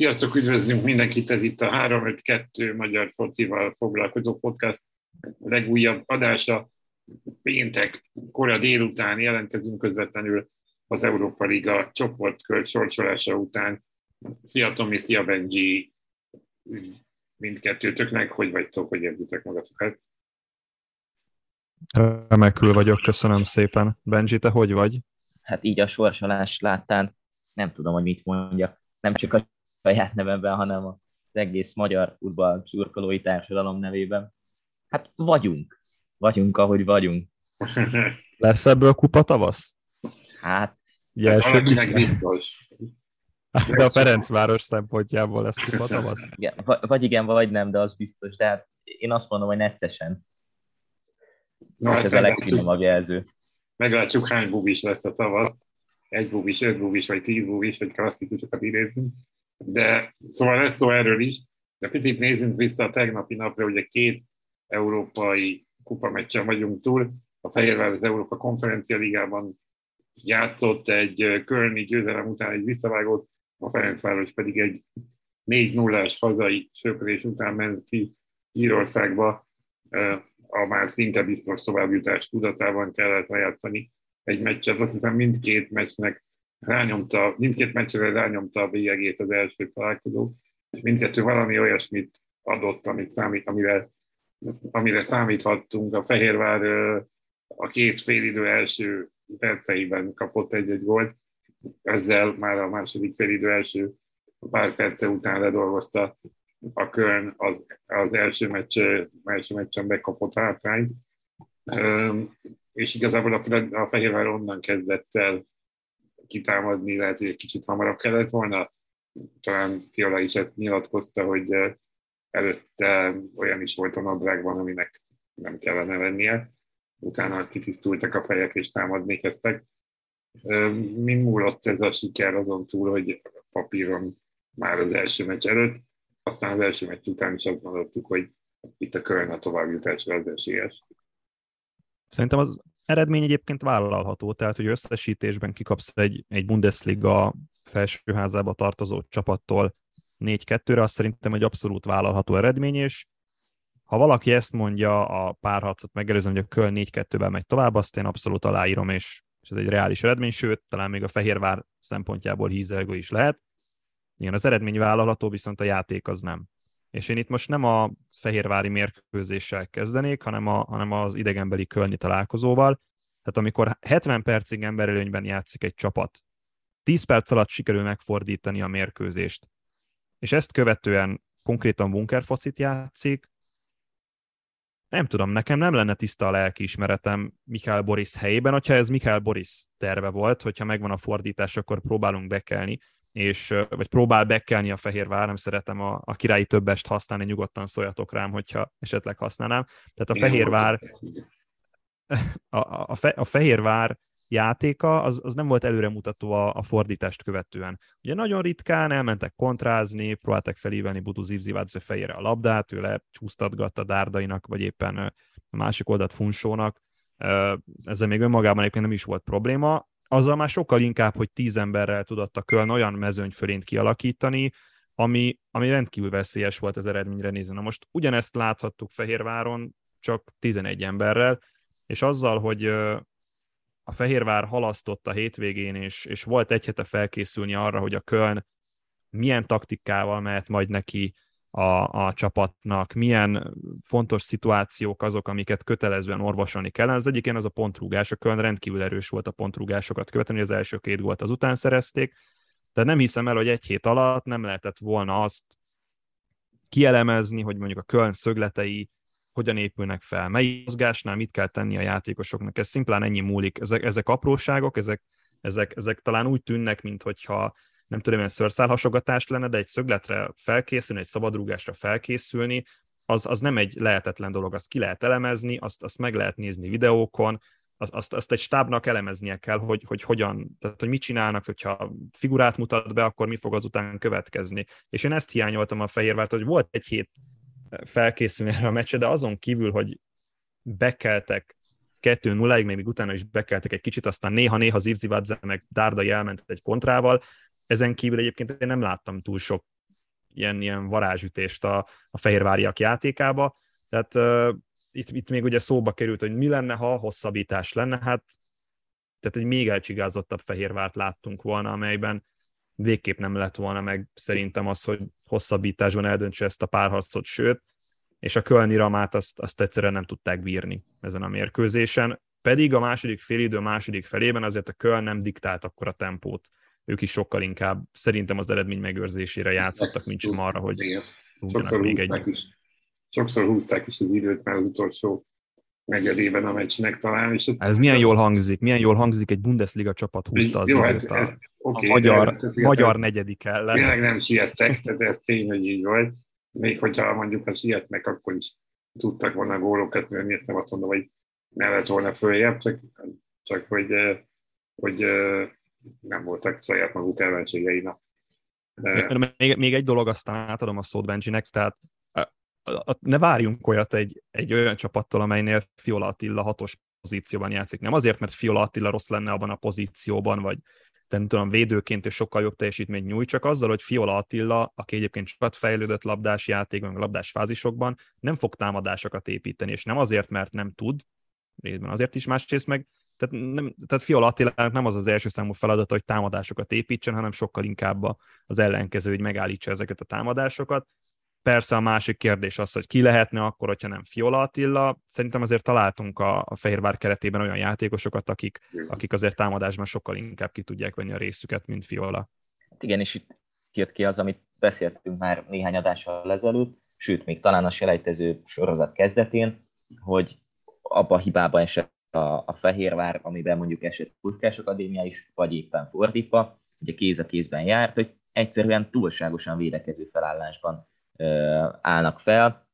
Sziasztok, üdvözlünk mindenkit, ez itt a 352 magyar focival foglalkozó podcast legújabb adása. Péntek, kora délután jelentkezünk közvetlenül az Európa Liga csoportkör sorsolása után. Szia Tomi, szia Benji, mindkettőtöknek, hogy vagytok, hogy érzitek magatokat? Remekül vagyok, köszönöm szépen. Benji, te hogy vagy? Hát így a sorsolás láttán nem tudom, hogy mit mondjak. Nem csak a saját nevemben, hanem az egész magyar futball szurkolói társadalom nevében. Hát vagyunk. Vagyunk, ahogy vagyunk. Lesz ebből kupa tavasz? Hát... Ugye, Ez valakinek biztos. De a Ferencváros szempontjából lesz kupa tavasz? Igen, vagy igen, vagy nem, de az biztos. De hát én azt mondom, hogy neccesen. No, és hát ez a legfinomabb jelző. Meglátjuk, hány bubis lesz a tavasz. Egy bubis, öt bubis, vagy tíz bubis, vagy klasszikusokat idézünk de szóval lesz szó erről is, de picit nézzünk vissza a tegnapi napra, ugye két európai kupameccsen vagyunk túl, a Fehérvár az Európa Konferencia Ligában játszott egy körni győzelem után egy visszavágót, a Ferencváros pedig egy 4-0-as hazai söprés után ment ki Írországba, a már szinte biztos továbbjutás tudatában kellett lejátszani egy meccset. Azt hiszem mindkét meccsnek rányomta, mindkét meccsre rányomta a bélyegét az első találkozó, és mindkettő valami olyasmit adott, amit számít, amire, amire számíthattunk. A Fehérvár a két félidő első perceiben kapott egy-egy gólt, ezzel már a második félidő első pár perce után ledolgozta a Köln az, az első, meccs, első meccsen bekapott hátrányt. És igazából a, a Fehérvár onnan kezdett el kitámadni, lehet, hogy egy kicsit hamarabb kellett volna. Talán Fiola is ezt nyilatkozta, hogy előtte olyan is volt a nadrágban, aminek nem kellene lennie. Utána kitisztultak a fejek és támadni kezdtek. Mind múlott ez a siker azon túl, hogy papíron már az első meccs előtt, aztán az első meccs után is azt mondottuk, hogy itt a Köln a továbbjutásra az esélyes. Szerintem az eredmény egyébként vállalható, tehát hogy összesítésben kikapsz egy, egy Bundesliga felsőházába tartozó csapattól 4-2-re, azt szerintem egy abszolút vállalható eredmény, és ha valaki ezt mondja a párharcot megelőzően, hogy a Köln 4-2-vel megy tovább, azt én abszolút aláírom, és, és ez egy reális eredmény, sőt, talán még a Fehérvár szempontjából hízelgő is lehet. Igen, az eredmény vállalható, viszont a játék az nem. És én itt most nem a fehérvári mérkőzéssel kezdenék, hanem, a, hanem az idegenbeli kölni találkozóval. Tehát amikor 70 percig emberelőnyben játszik egy csapat, 10 perc alatt sikerül megfordítani a mérkőzést, és ezt követően konkrétan bunkerfocit játszik, nem tudom, nekem nem lenne tiszta a lelkiismeretem Mikhail Boris helyében, hogyha ez Mikhail Boris terve volt, hogyha megvan a fordítás, akkor próbálunk bekelni és, vagy próbál bekkelni a Fehérvár, nem szeretem a, a királyi többest használni, nyugodtan szóljatok rám, hogyha esetleg használnám. Tehát a Fehérvár, a, a, fe, a Fehérvár játéka az, az nem volt előremutató a, a fordítást követően. Ugye nagyon ritkán elmentek kontrázni, próbáltak felívelni Budu Zivzivadze fejére a labdát, ő lecsúsztatgatta Dárdainak, vagy éppen a másik oldalt Funsónak. Ezzel még önmagában egyébként nem is volt probléma azzal már sokkal inkább, hogy tíz emberrel tudott a Köln olyan mezőny fölént kialakítani, ami, ami rendkívül veszélyes volt az eredményre nézni. Na most ugyanezt láthattuk Fehérváron, csak 11 emberrel, és azzal, hogy a Fehérvár halasztott a hétvégén, és, és volt egy hete felkészülni arra, hogy a Köln milyen taktikával mehet majd neki a, a csapatnak, milyen fontos szituációk azok, amiket kötelezően orvosolni kellene. Az egyik ilyen az a pontrúgás, a Köln rendkívül erős volt a pontrúgásokat követően, hogy az első két volt az után szerezték, de nem hiszem el, hogy egy hét alatt nem lehetett volna azt kielemezni, hogy mondjuk a Köln szögletei hogyan épülnek fel, mely mozgásnál mit kell tenni a játékosoknak, ez szimplán ennyi múlik. Ezek, ezek apróságok, ezek, ezek, ezek talán úgy tűnnek, mintha nem tudom, ilyen szőrszálhasogatás lenne, de egy szögletre felkészülni, egy szabadrúgásra felkészülni, az, az nem egy lehetetlen dolog, azt ki lehet elemezni, azt, azt meg lehet nézni videókon, azt, azt, egy stábnak elemeznie kell, hogy, hogy hogyan, tehát hogy mit csinálnak, hogyha figurát mutat be, akkor mi fog azután következni. És én ezt hiányoltam a Fehérvárt, hogy volt egy hét felkészülni erre a meccsre, de azon kívül, hogy bekeltek 2-0-ig, még utána is bekeltek egy kicsit, aztán néha-néha Zivzivadze meg Dárdai elment egy kontrával, ezen kívül egyébként én nem láttam túl sok ilyen, ilyen varázsütést a, a fehérváriak játékába. Tehát uh, itt, itt még ugye szóba került, hogy mi lenne, ha hosszabbítás lenne, hát tehát egy még elcsigázottabb Fehérvárt láttunk volna, amelyben végképp nem lett volna meg szerintem az, hogy hosszabbításban eldöntse ezt a párharcot, sőt, és a Kölni Ramát azt, azt egyszerűen nem tudták bírni ezen a mérkőzésen. Pedig a második félidő második felében azért a Köln nem diktált akkor a tempót. Ők is sokkal inkább szerintem az eredmény megőrzésére játszottak, mint sem arra, hogy sokszor még egy... Is, sokszor húzták is az időt már az utolsó negyedében a meccsnek talán. És ez, milyen jól hangzik, milyen jól hangzik, egy Bundesliga csapat húzta az jó, időt hát, a, okay, a magyar, ez magyar negyedik ellen. Tényleg nem siettek, tehát ez tény, hogy így volt. Még hogyha mondjuk ha sietnek, akkor is tudtak volna gólokat mert nem azt mondom, hogy ne lett volna följebb, csak, csak hogy, hogy nem voltak saját maguk ellenségei. Még, még egy dolog, aztán átadom a szót Benjinek, tehát ne várjunk olyat egy, egy olyan csapattól, amelynél Fiola Attila hatos pozícióban játszik. Nem azért, mert Fiola Attila rossz lenne abban a pozícióban, vagy nem tudom, védőként és sokkal jobb teljesítményt nyújt, csak azzal, hogy Fiola Attila, aki egyébként sokat fejlődött labdás játékban, labdás fázisokban, nem fog támadásokat építeni, és nem azért, mert nem tud, részben azért is másrészt meg, tehát, nem, tehát Fiola Attilának nem az az első számú feladata, hogy támadásokat építsen, hanem sokkal inkább az ellenkező, hogy megállítsa ezeket a támadásokat, Persze a másik kérdés az, hogy ki lehetne akkor, hogyha nem Fiola Attila. Szerintem azért találtunk a, a Fehérvár keretében olyan játékosokat, akik, akik azért támadásban sokkal inkább ki tudják venni a részüket, mint Fiola. Hát igen, és itt jött ki az, amit beszéltünk már néhány adással ezelőtt, sőt, még talán a selejtező sorozat kezdetén, hogy abba a hibába esett a, a Fehérvár, amiben mondjuk esett Puskás Akadémia is, vagy éppen fordítva, ugye kéz a kézben járt, hogy egyszerűen túlságosan védekező felállásban állnak fel,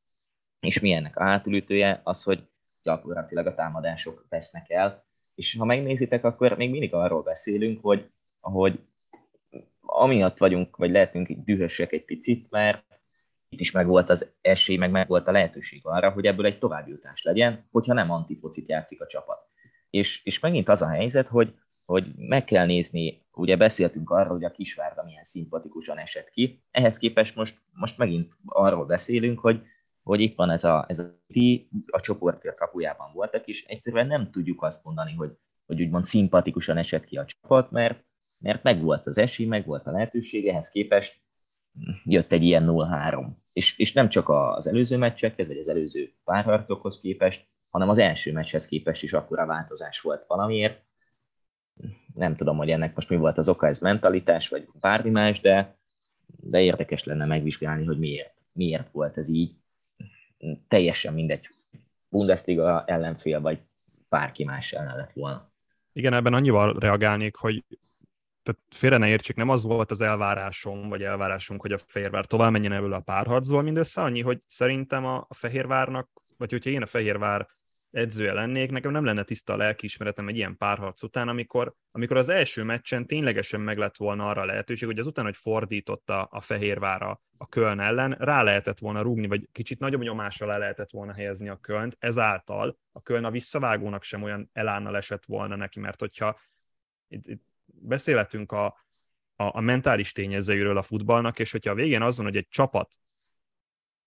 és mi ennek a hátulütője? Az, hogy gyakorlatilag a támadások vesznek el, és ha megnézitek, akkor még mindig arról beszélünk, hogy, hogy amiatt vagyunk, vagy lehetünk így dühösek egy picit, mert itt is megvolt az esély, meg megvolt a lehetőség arra, hogy ebből egy továbbjutás legyen, hogyha nem antifocit játszik a csapat. És, és megint az a helyzet, hogy hogy meg kell nézni, ugye beszéltünk arról, hogy a Kisvárda milyen szimpatikusan esett ki, ehhez képest most, most megint arról beszélünk, hogy, hogy itt van ez a, ez a ti a csoportkör kapujában voltak, és egyszerűen nem tudjuk azt mondani, hogy, hogy úgymond szimpatikusan esett ki a csapat, mert, mert meg volt az esély, meg volt a lehetőség, ehhez képest jött egy ilyen 0-3. És, és nem csak az előző meccsekhez, vagy az előző párharcokhoz képest, hanem az első meccshez képest is akkora változás volt valamiért, nem tudom, hogy ennek most mi volt az oka, ez mentalitás, vagy bármi más, de, de érdekes lenne megvizsgálni, hogy miért, miért volt ez így. Teljesen mindegy, Bundesliga ellenfél, vagy bárki más ellen lett volna. Igen, ebben annyival reagálnék, hogy tehát félre ne értsék, nem az volt az elvárásom, vagy elvárásunk, hogy a Fehérvár tovább menjen ebből a párharcból, mindössze annyi, hogy szerintem a Fehérvárnak, vagy hogyha én a Fehérvár edzője lennék, nekem nem lenne tiszta a lelkiismeretem egy ilyen párharc után, amikor, amikor az első meccsen ténylegesen meg lett volna arra a lehetőség, hogy azután, hogy fordította a Fehérvára a Köln ellen, rá lehetett volna rúgni, vagy kicsit nagyobb nyomásra le lehetett volna helyezni a Kölnt, ezáltal a Köln a visszavágónak sem olyan elánnal esett volna neki, mert hogyha itt, itt beszélhetünk a, a, a mentális tényezőről a futballnak, és hogyha a végén az van, hogy egy csapat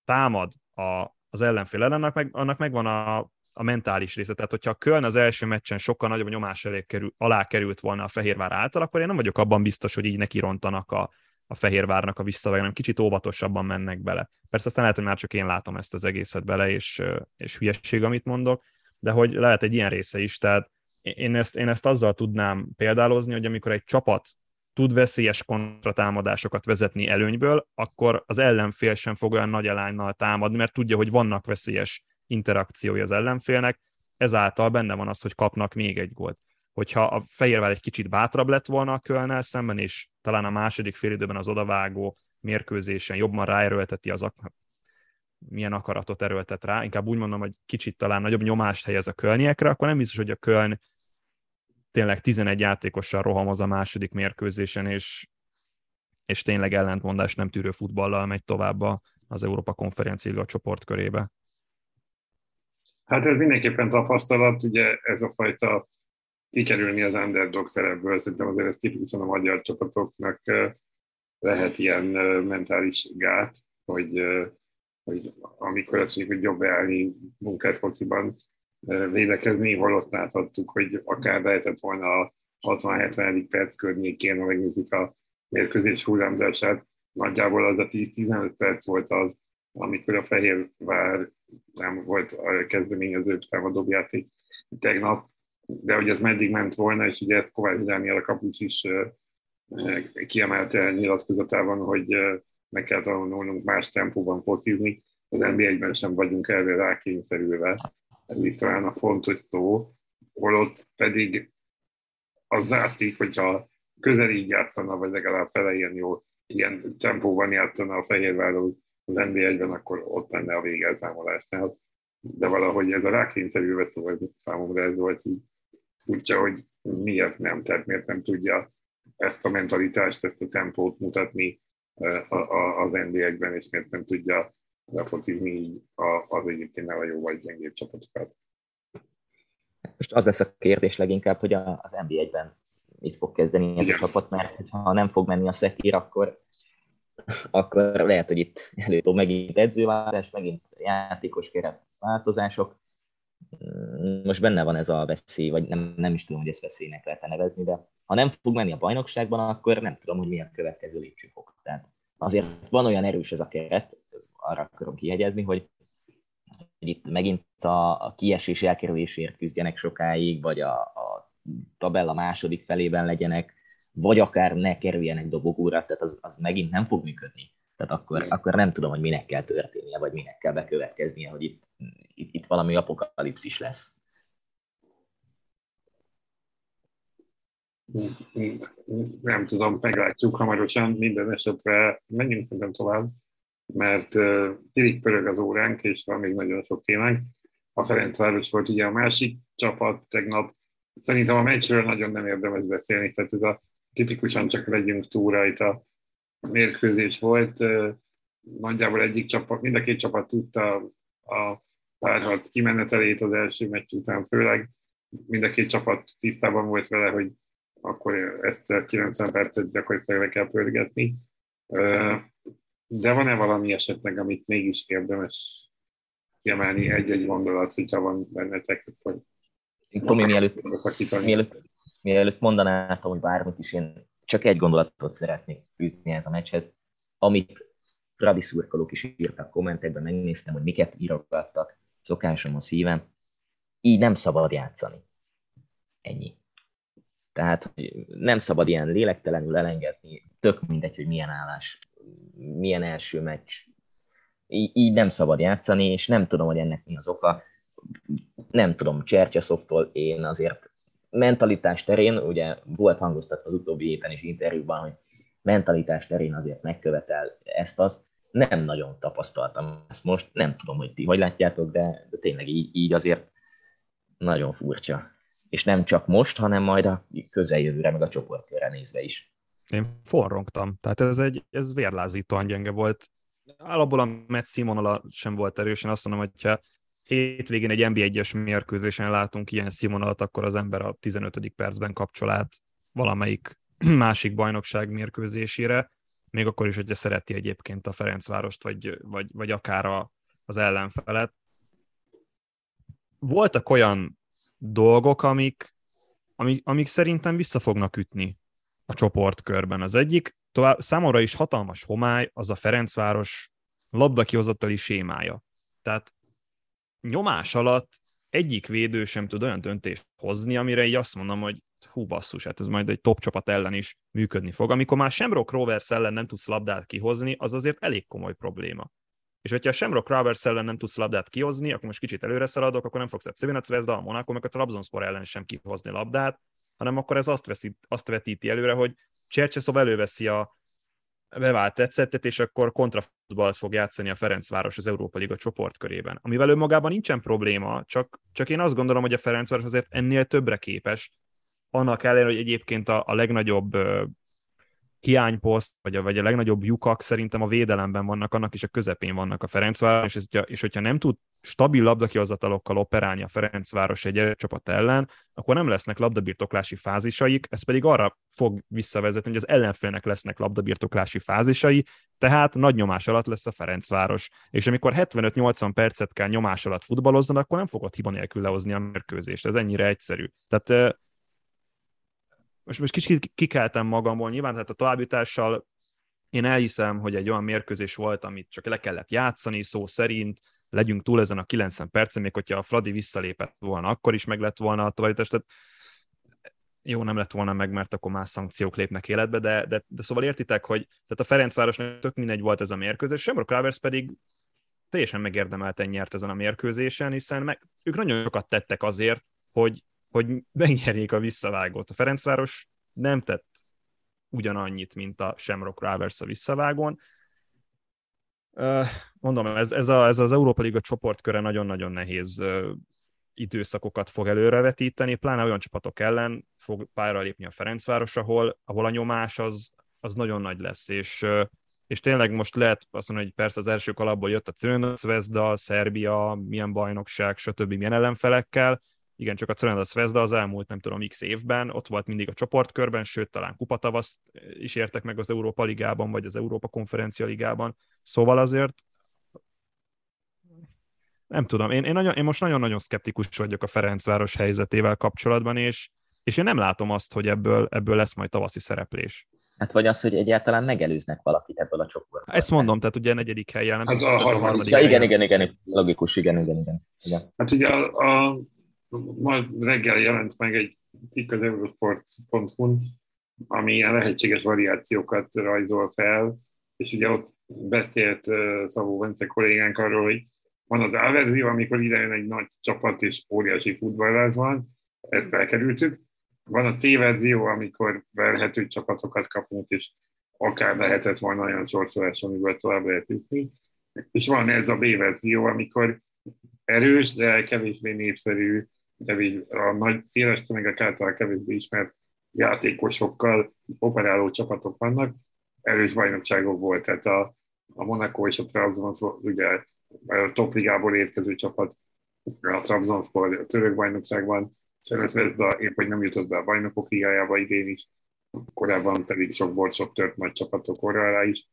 támad a, az ellenfél ellen, annak, meg, annak megvan a a mentális része. Tehát, hogyha a Köln az első meccsen sokkal nagyobb nyomás elé kerül, alá került volna a Fehérvár által, akkor én nem vagyok abban biztos, hogy így neki rontanak a, a Fehérvárnak a visszavág, hanem kicsit óvatosabban mennek bele. Persze aztán lehet, hogy már csak én látom ezt az egészet bele, és, és hülyeség, amit mondok, de hogy lehet egy ilyen része is, tehát én ezt, én ezt azzal tudnám példálozni, hogy amikor egy csapat tud veszélyes kontratámadásokat vezetni előnyből, akkor az ellenfél sem fog olyan nagy elánynal támadni, mert tudja, hogy vannak veszélyes interakciója az ellenfélnek, ezáltal benne van az, hogy kapnak még egy gólt. Hogyha a Fehérvár egy kicsit bátrabb lett volna a Kölnel szemben, és talán a második félidőben az odavágó mérkőzésen jobban ráerőlteti az ak- milyen akaratot erőltet rá, inkább úgy mondom, hogy kicsit talán nagyobb nyomást helyez a Kölniekre, akkor nem biztos, hogy a Köln tényleg 11 játékossal rohamoz a második mérkőzésen, és, és tényleg ellentmondás nem tűrő futballal megy tovább az Európa Konferencia csoportkörébe. Hát ez mindenképpen tapasztalat, ugye ez a fajta kikerülni az underdog szerepből, szerintem azért ez tipikusan a magyar csapatoknak lehet ilyen mentális gát, hogy, hogy amikor azt mondjuk, hogy jobb beállni munkát fociban, védekezni, holott láthattuk, hogy akár lehetett volna a 60-70. perc környékén, ha megnézzük a mérkőzés hullámzását, nagyjából az a 10-15 perc volt az, amikor a Fehérvár nem volt a kezdeményező támadójáték tegnap, de hogy ez meddig ment volna, és ugye ezt Kovács Dániel a kapus is kiemelte nyilatkozatában, hogy meg kell tanulnunk más tempóban focizni, az NBA-ben sem vagyunk erre rákényszerülve. Ez itt talán a fontos szó, holott pedig az látszik, hogyha közel így játszana, vagy legalább fele ilyen jó ilyen tempóban játszana a Fehérváról az NBA-ben, akkor ott lenne a vége elszámolásnál. De valahogy ez a rákényszerülve szó, ez számomra ez volt így furcsa, hogy miért nem, tehát miért nem tudja ezt a mentalitást, ezt a tempót mutatni az NBA-ben, és miért nem tudja lefocizni így az egyébként nem a jó vagy gyengébb csapatokat. Most az lesz a kérdés leginkább, hogy az NBA-ben itt fog kezdeni ez Igen. a csapat, mert ha nem fog menni a szekér, akkor, akkor lehet, hogy itt előbb megint edzőváltás, megint játékos keret változások. Most benne van ez a veszély, vagy nem, nem is tudom, hogy ezt veszélynek lehet nevezni, de ha nem fog menni a bajnokságban, akkor nem tudom, hogy mi a következő lépcsőfok. Tehát azért van olyan erős ez a keret, arra akarom kihegyezni, hogy itt megint a, a kiesés elkerülésért küzdjenek sokáig, vagy a, a tabella második felében legyenek, vagy akár ne kerüljenek dobogóra, tehát az, az megint nem fog működni. Tehát akkor, akkor nem tudom, hogy minek kell történnie, vagy minek kell bekövetkeznie, hogy itt, itt, itt valami apokalipszis lesz. Nem tudom, meglátjuk hamarosan, minden esetre menjünk tovább, mert uh, pörög az óránk, és van még nagyon sok témánk. A Ferencváros volt ugye a másik csapat tegnap. Szerintem a meccsről nagyon nem érdemes beszélni, tehát ez a tipikusan csak legyünk túl rajta mérkőzés volt. Nagyjából egyik csapat, mind a két csapat tudta a párharc kimenetelét az első meccs után, főleg mind a két csapat tisztában volt vele, hogy akkor ezt a 90 percet gyakorlatilag le kell pörgetni. De van-e valami esetleg, amit mégis érdemes kiemelni egy-egy gondolat, hogyha van bennetek, akkor Tomi, mielőtt, mielőtt, mielőtt mondanám, hogy bármit is, én csak egy gondolatot szeretnék fűzni ez a meccshez, amit Travis szurkolók is írtak kommentekben, megnéztem, hogy miket írogattak, szokásom a szívem, így nem szabad játszani. Ennyi. Tehát nem szabad ilyen lélektelenül elengedni, tök mindegy, hogy milyen állás, milyen első meccs. Így, így nem szabad játszani, és nem tudom, hogy ennek mi az oka. Nem tudom, Csertyaszoftól én azért mentalitás terén, ugye volt hangoztatva az utóbbi héten is interjúban, hogy mentalitás terén azért megkövetel ezt-azt. Nem nagyon tapasztaltam ezt most, nem tudom, hogy ti hogy látjátok, de, de tényleg így, így azért nagyon furcsa és nem csak most, hanem majd a közeljövőre, meg a csoportkörre nézve is. Én forrongtam, tehát ez egy ez vérlázítóan gyenge volt. Alapból a Matt Simonala sem volt erős, én azt mondom, hogyha hétvégén egy NB1-es mérkőzésen látunk ilyen Simonalat, akkor az ember a 15. percben kapcsol át valamelyik másik bajnokság mérkőzésére, még akkor is, hogyha szereti egyébként a Ferencvárost, vagy, vagy, vagy akár a, az ellenfelet. Voltak olyan dolgok, amik, amik, amik szerintem vissza fognak ütni a csoportkörben. Az egyik, tovább, számomra is hatalmas homály, az a Ferencváros labdakihozatali sémája. Tehát nyomás alatt egyik védő sem tud olyan döntést hozni, amire így azt mondom, hogy hú basszus, hát ez majd egy top csapat ellen is működni fog. Amikor már Shamrock Rovers ellen nem tudsz labdát kihozni, az azért elég komoly probléma. És hogyha a Shamrock Rovers ellen nem tudsz labdát kihozni, akkor most kicsit előre szaladok, akkor nem fogsz a Civina Zvezda, a Monaco, meg a Trabzonspor ellen sem kihozni labdát, hanem akkor ez azt, veszi, azt vetíti előre, hogy Csercseszov előveszi a bevált receptet, és akkor kontrafutballt fog játszani a Ferencváros az Európa Liga csoportkörében. Amivel önmagában nincsen probléma, csak, csak én azt gondolom, hogy a Ferencváros azért ennél többre képes, annak ellenére, hogy egyébként a, a legnagyobb hiányposzt, vagy a, vagy a legnagyobb lyukak szerintem a védelemben vannak, annak is a közepén vannak a Ferencváros, és, és hogyha nem tud stabil labdakihozatalokkal operálni a Ferencváros egy csapat ellen, akkor nem lesznek labdabirtoklási fázisaik, ez pedig arra fog visszavezetni, hogy az ellenfélnek lesznek labdabirtoklási fázisai, tehát nagy nyomás alatt lesz a Ferencváros. És amikor 75-80 percet kell nyomás alatt futballozni, akkor nem fogod hiba nélkül lehozni a mérkőzést. Ez ennyire egyszerű. Tehát most, most kicsit kikeltem magamból, nyilván tehát a továbbjutással én elhiszem, hogy egy olyan mérkőzés volt, amit csak le kellett játszani, szó szerint, legyünk túl ezen a 90 percen, még hogyha a Fradi visszalépett volna, akkor is meg lett volna a továbbjutás, tehát jó, nem lett volna meg, mert akkor más szankciók lépnek életbe, de, de, de szóval értitek, hogy tehát a Ferencvárosnak tök mindegy volt ez a mérkőzés, Shamrock Rovers pedig teljesen megérdemelten nyert ezen a mérkőzésen, hiszen meg, ők nagyon sokat tettek azért, hogy, hogy megnyerjék a visszavágót. A Ferencváros nem tett ugyanannyit, mint a Shamrock Rovers a visszavágón. Mondom, ez, ez, a, ez az Európa Liga csoportköre nagyon-nagyon nehéz időszakokat fog előrevetíteni, pláne olyan csapatok ellen fog pályára lépni a Ferencváros, ahol, ahol a nyomás az, az nagyon nagy lesz, és, és tényleg most lehet azt mondani, hogy persze az első kalapból jött a Crvena Zvezda, Szerbia, milyen bajnokság, stb. milyen ellenfelekkel, igen, csak a Crvena Zvezda az elmúlt, nem tudom, x évben ott volt mindig a csoportkörben, sőt, talán kupatavaszt is értek meg az Európa Ligában, vagy az Európa Konferencia Ligában. Szóval azért nem tudom, én, én, nagyon, én most nagyon-nagyon szkeptikus vagyok a Ferencváros helyzetével kapcsolatban, és, és én nem látom azt, hogy ebből, ebből lesz majd tavaszi szereplés. Hát vagy az, hogy egyáltalán megelőznek valakit ebből a csoportból. Ezt mondom, tehát ugye a negyedik helyen, nem hát a, a, a harmadik ja, igen, igen, igen, logikus, igen, igen, igen. igen. Hát ugye a, a, ma reggel jelent meg egy cikk az eurosport.hu, ami ilyen lehetséges variációkat rajzol fel, és ugye ott beszélt Szabó Bence kollégánk arról, hogy van az A verzió, amikor idejön egy nagy csapat és óriási futballáz van, ezt elkerültük. Van a C verzió, amikor verhető csapatokat kapunk, és akár lehetett volna olyan sorsolás, amiből tovább lehet jutni. És van ez a B verzió, amikor erős, de kevésbé népszerű, kevés, a nagy széles tömegek által kevésbé ismert játékosokkal operáló csapatok vannak, erős bajnokságok volt, tehát a, a Monaco és a Trabzon ugye a topligából érkező csapat, a Trabzonspor a török bajnokságban, Szerezvezda épp, hogy nem jutott be a bajnokok ligájába idén is, korábban pedig sok volt, sok tört nagy csapatok orrára is.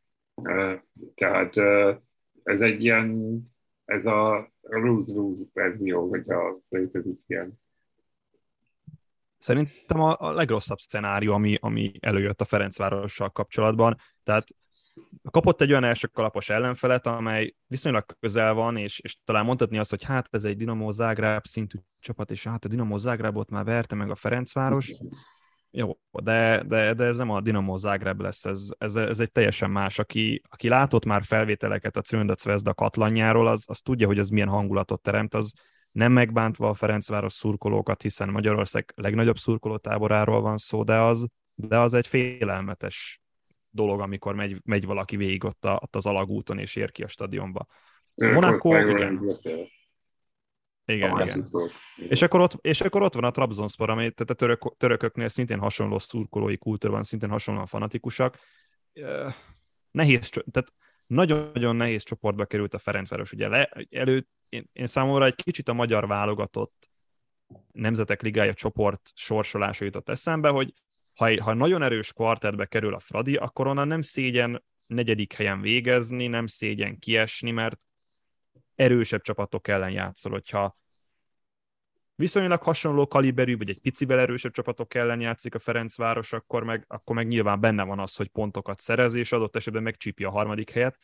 Tehát ez egy ilyen, ez a lose-lose verzió, hogy a létezik ilyen. Szerintem a, a legrosszabb szenárió, ami, ami előjött a Ferencvárossal kapcsolatban, tehát kapott egy olyan első kalapos ellenfelet, amely viszonylag közel van, és, és talán mondhatni azt, hogy hát ez egy Dinamo Zágráb szintű csapat, és hát a Dinamo Zágrábot már verte meg a Ferencváros. Jó, de, de, de ez nem a Dinamo Zágráb lesz, ez, ez, ez egy teljesen más. Aki, aki látott már felvételeket a Cöndac Vezda katlanjáról, az, az tudja, hogy ez milyen hangulatot teremt, az nem megbántva a Ferencváros szurkolókat, hiszen Magyarország legnagyobb szurkolótáboráról van szó, de az, de az egy félelmetes dolog, amikor megy, megy valaki végig ott, a, ott az alagúton és ér ki a stadionba. Monaco, igen. Igen, igen. És akkor, ott, és akkor ott van a Trabzonspor, ami tehát a török, törököknél szintén hasonló szurkolói kultúra van, szintén hasonlóan fanatikusak. Nehéz, tehát nagyon-nagyon nehéz csoportba került a Ferencváros. Ugye le, elő, én, én számomra egy kicsit a magyar válogatott Nemzetek Ligája csoport sorsolása jutott eszembe, hogy ha, ha nagyon erős kvartetbe kerül a Fradi, akkor onnan nem szégyen negyedik helyen végezni, nem szégyen kiesni, mert erősebb csapatok ellen játszol, hogyha viszonylag hasonló kaliberű, vagy egy picivel erősebb csapatok ellen játszik a Ferencváros, akkor meg, akkor meg nyilván benne van az, hogy pontokat szerez, és adott esetben megcsípi a harmadik helyet.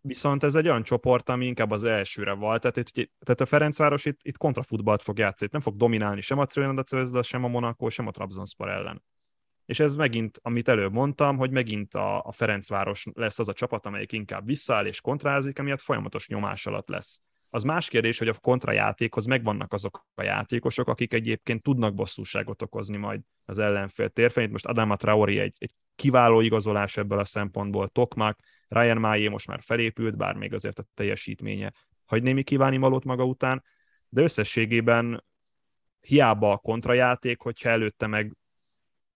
Viszont ez egy olyan csoport, ami inkább az elsőre volt, tehát, itt, tehát a Ferencváros itt, itt kontrafutballt fog játszani, nem fog dominálni sem a Trönda sem a Monaco, sem a Trabzonspor ellen. És ez megint, amit előbb mondtam, hogy megint a, a Ferencváros lesz az a csapat, amelyik inkább visszaáll és kontrázik, amiatt folyamatos nyomás alatt lesz. Az más kérdés, hogy a kontrajátékhoz megvannak azok a játékosok, akik egyébként tudnak bosszúságot okozni majd az ellenfél térfen. Itt most Adama Traori egy, egy kiváló igazolás ebből a szempontból, Tokmak, Ryan Májé most már felépült, bár még azért a teljesítménye hagy némi kívánni valót maga után, de összességében hiába a kontrajáték, hogyha előtte meg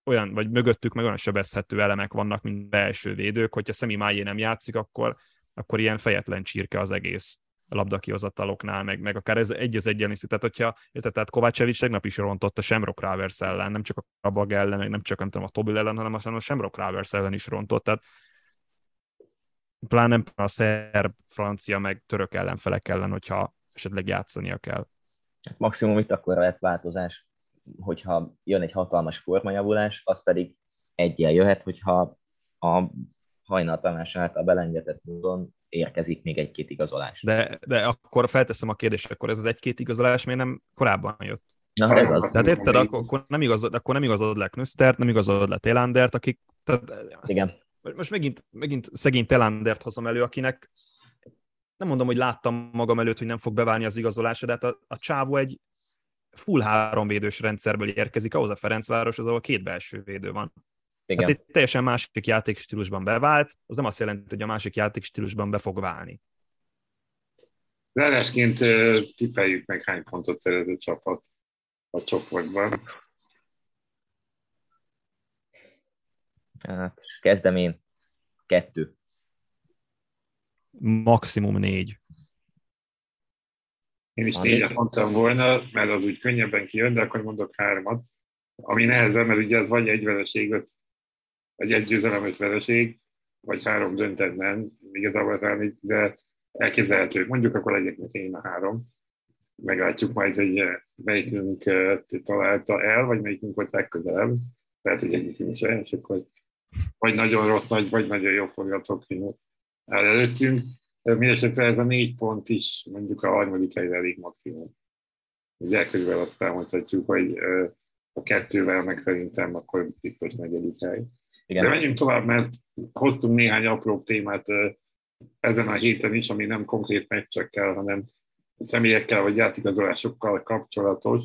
olyan, vagy mögöttük meg olyan sebezhető elemek vannak, mint belső védők, hogyha Szemi Májé nem játszik, akkor, akkor ilyen fejetlen csirke az egész labdakihozataloknál, meg, meg akár ez egy az egyen tehát hogyha, tehát Kovácsevics tegnap is rontott a Shamrock Ravers ellen, nem csak a Rabag ellen, nem csak nem tudom, a Tobil ellen, hanem a Shamrock Ravers ellen is rontott, tehát pláne a szerb, francia, meg török ellenfelek ellen, hogyha esetleg játszania kell. Maximum itt akkor lehet változás, hogyha jön egy hatalmas formajavulás, az pedig egyel jöhet, hogyha a hajnal Tamás által belengedett módon érkezik még egy-két igazolás. De, de akkor felteszem a kérdést, akkor ez az egy-két igazolás miért nem korábban jött? Na, ez az. Tehát érted, akkor, akkor, nem igazod, akkor nem igazod le Knöstert, nem igazod le Télandert, akik... Tehát, Igen. Most megint, megint szegény Télandert hozom elő, akinek nem mondom, hogy láttam magam előtt, hogy nem fog beválni az igazolása, de hát a, a csávó egy full három védős rendszerből érkezik, ahhoz a Ferencváros, az ahol két belső védő van. Igen. Hát egy teljesen másik játékstílusban bevált, az nem azt jelenti, hogy a másik játékstílusban be fog válni. Zárásként tippeljük meg, hány pontot szerez a csapat a csoportban. Hát, kezdem én. Kettő. Maximum négy. Én is négyet mondtam volna, mert az úgy könnyebben kijön, de akkor mondok hármat. Ami nehezebb, mert ugye ez vagy egy vereség, vagy egy győzelem, öt vereség, vagy három döntetlen, igazából talán, de elképzelhető. Mondjuk akkor legyek én a három. Meglátjuk majd, hogy melyikünk találta el, vagy melyikünk volt legközelebb. Lehet, hogy egyikünk is és akkor vagy nagyon rossz nagy, vagy nagyon jó forgatókönyv áll előttünk. Mindenesetre ez a négy pont is mondjuk a harmadik helyre elég maximum. Ugye körülbelül azt számolhatjuk, hogy a kettővel meg szerintem akkor biztos negyedik hely. Igen. De menjünk tovább, mert hoztunk néhány apró témát ezen a héten is, ami nem konkrét meccsekkel, hanem személyekkel vagy játékozásokkal kapcsolatos.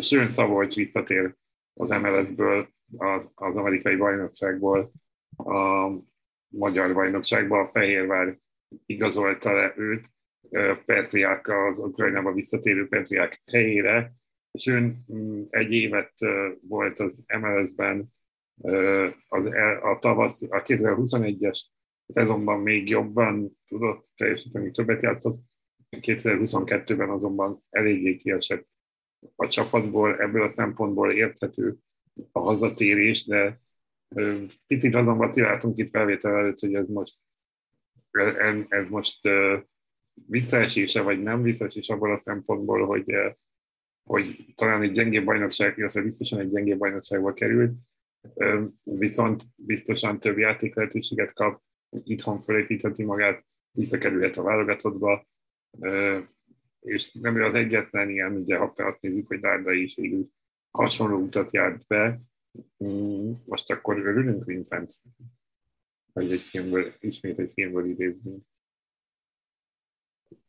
Sőn Szabolcs visszatér az MLS-ből, az, az amerikai bajnokságból, a magyar bajnokságból, a Fehérvár igazolta le őt, Petriák, az Ukrajnába visszatérő Petriák helyére, és ön mm, egy évet volt az MLS-ben, az, a tavasz, a 2021-es szezonban még jobban tudott teljesíteni, többet játszott, 2022-ben azonban eléggé kiesett a csapatból, ebből a szempontból érthető a hazatérés, de picit azon vaciláltunk itt felvétel előtt, hogy ez most ez most visszaesése, vagy nem visszaesés abból a szempontból, hogy, hogy talán egy gyengébb bajnokság, illetve biztosan egy gyengébb bajnokságba került, viszont biztosan több játék lehetőséget kap, itthon felépítheti magát, visszakerülhet a válogatottba, és nem ő az egyetlen ilyen, ugye ha azt nézzük, hogy Dárdai is végül hasonló utat járt be, mm, most akkor örülünk Vincent, hogy egy filmből, ismét egy filmből idézünk.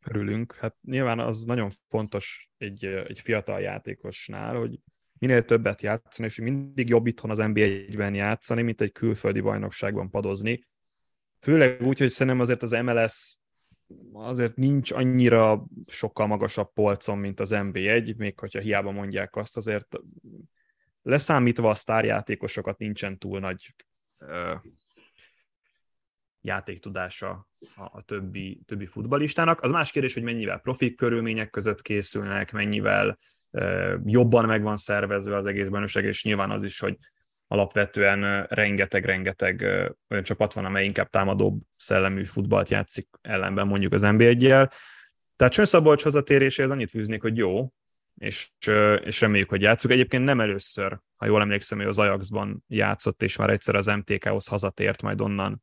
Örülünk. Hát nyilván az nagyon fontos egy, egy fiatal játékosnál, hogy minél többet játszani, és mindig jobb itthon az NBA-ben játszani, mint egy külföldi bajnokságban padozni. Főleg úgy, hogy szerintem azért az MLS azért nincs annyira sokkal magasabb polcon, mint az NB1, még hogyha hiába mondják azt, azért leszámítva a sztárjátékosokat nincsen túl nagy játéktudása a, többi, többi futbalistának. Az más kérdés, hogy mennyivel profik körülmények között készülnek, mennyivel jobban meg van szervezve az egész bajnokság, és nyilván az is, hogy alapvetően rengeteg-rengeteg olyan csapat van, amely inkább támadóbb szellemű futballt játszik ellenben mondjuk az NB1-jel. Tehát Csön Szabolcs hazatéréséhez annyit fűznék, hogy jó, és, és reméljük, hogy játszuk. Egyébként nem először, ha jól emlékszem, hogy az Ajaxban játszott, és már egyszer az MTK-hoz hazatért, majd onnan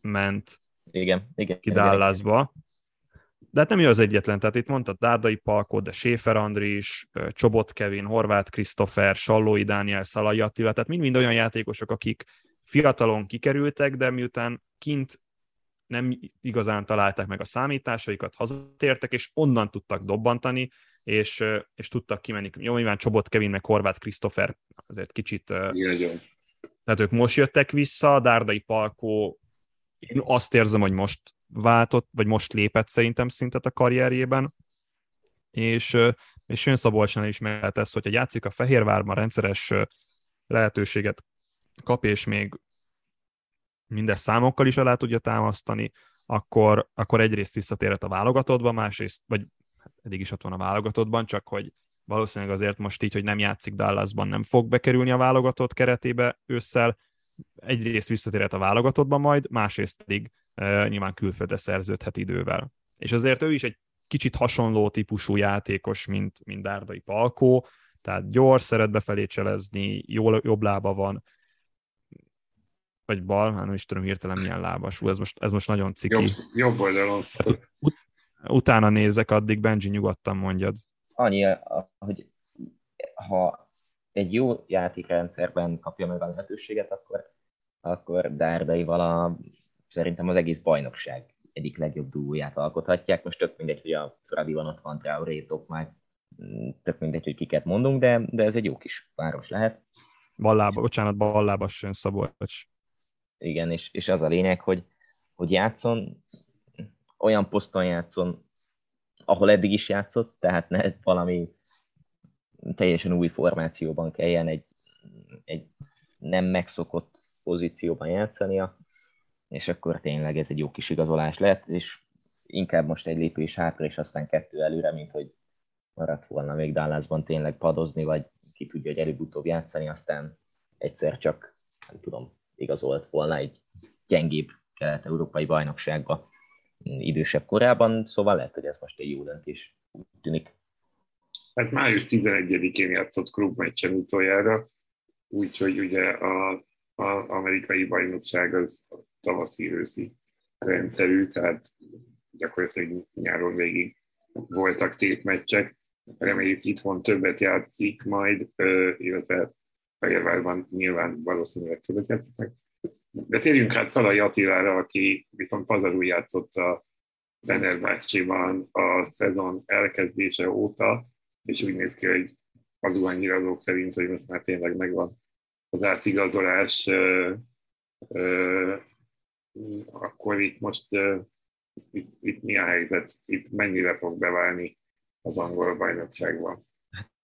ment igen, igen, ki Dallasba. De hát nem ő az egyetlen, tehát itt mondtad Dárdai Palkó, de Séfer Andris, Csobot Kevin, Horváth Krisztofer, Sallói Dániel, Szalai Attila, tehát mind-mind olyan játékosok, akik fiatalon kikerültek, de miután kint nem igazán találták meg a számításaikat, hazatértek, és onnan tudtak dobbantani, és, és tudtak kimenni. Jó, nyilván Csobot Kevin, meg Horváth Krisztofer azért kicsit... Igen. Tehát ők most jöttek vissza, Dárdai Palkó, én azt érzem, hogy most váltott, vagy most lépett szerintem szintet a karrierjében, és, és Sön Szabolcsnál is mehet ezt, hogyha játszik a Fehérvárban rendszeres lehetőséget kap, és még mindezt számokkal is alá tudja támasztani, akkor, akkor egyrészt visszatérhet a válogatottba, másrészt, vagy hát eddig is ott van a válogatottban, csak hogy valószínűleg azért most így, hogy nem játszik Dallasban, nem fog bekerülni a válogatott keretébe ősszel, egyrészt visszatérhet a válogatottban majd, másrészt pedig e, nyilván külföldre szerződhet idővel. És azért ő is egy kicsit hasonló típusú játékos, mint, mint Dárdai Palkó, tehát gyors, szeret befelé cselezni, jó, jobb lába van, vagy bal, hát nem is tudom hirtelen milyen lábas. ez most, ez most nagyon ciki. Jobb, jobb oldalon hát, ut- utána nézek, addig Benji nyugodtan mondjad. Annyi, hogy ha egy jó játékrendszerben kapja meg a lehetőséget, akkor, akkor Dárdaival a, szerintem az egész bajnokság egyik legjobb dúóját alkothatják. Most tök mindegy, hogy a Fradi van ott van, Traoré, már tök mindegy, hogy kiket mondunk, de, de ez egy jó kis város lehet. Ballába, bocsánat, Ballábas jön Szabolcs. Igen, és, és az a lényeg, hogy, hogy játszon, olyan poszton játszon, ahol eddig is játszott, tehát ne valami teljesen új formációban kelljen egy, egy nem megszokott pozícióban játszania, és akkor tényleg ez egy jó kis igazolás lett, és inkább most egy lépés hátra, és aztán kettő előre, mint hogy maradt volna még Dallasban tényleg padozni, vagy ki tudja, hogy előbb-utóbb játszani, aztán egyszer csak, nem tudom, igazolt volna egy gyengébb kelet-európai bajnokságba idősebb korában, szóval lehet, hogy ez most egy jó döntés, úgy tűnik. Hát május 11-én játszott klubmeccsen utoljára, úgyhogy ugye a, a amerikai bajnokság az tavaszi-őszi rendszerű, tehát gyakorlatilag nyáron végig voltak tétmeccsek. Reméljük itthon többet játszik majd, illetve Fehérvárban nyilván valószínűleg többet játszik De térjünk hát Szalai Attilára, aki viszont pazarul játszott a Fenerbahce-ban a szezon elkezdése óta, és úgy néz ki, hogy az zuhanyírazók szerint, hogy most már tényleg megvan az átigazolás, akkor itt most itt, itt mi a helyzet, itt mennyire fog beválni az angol bajnokságban?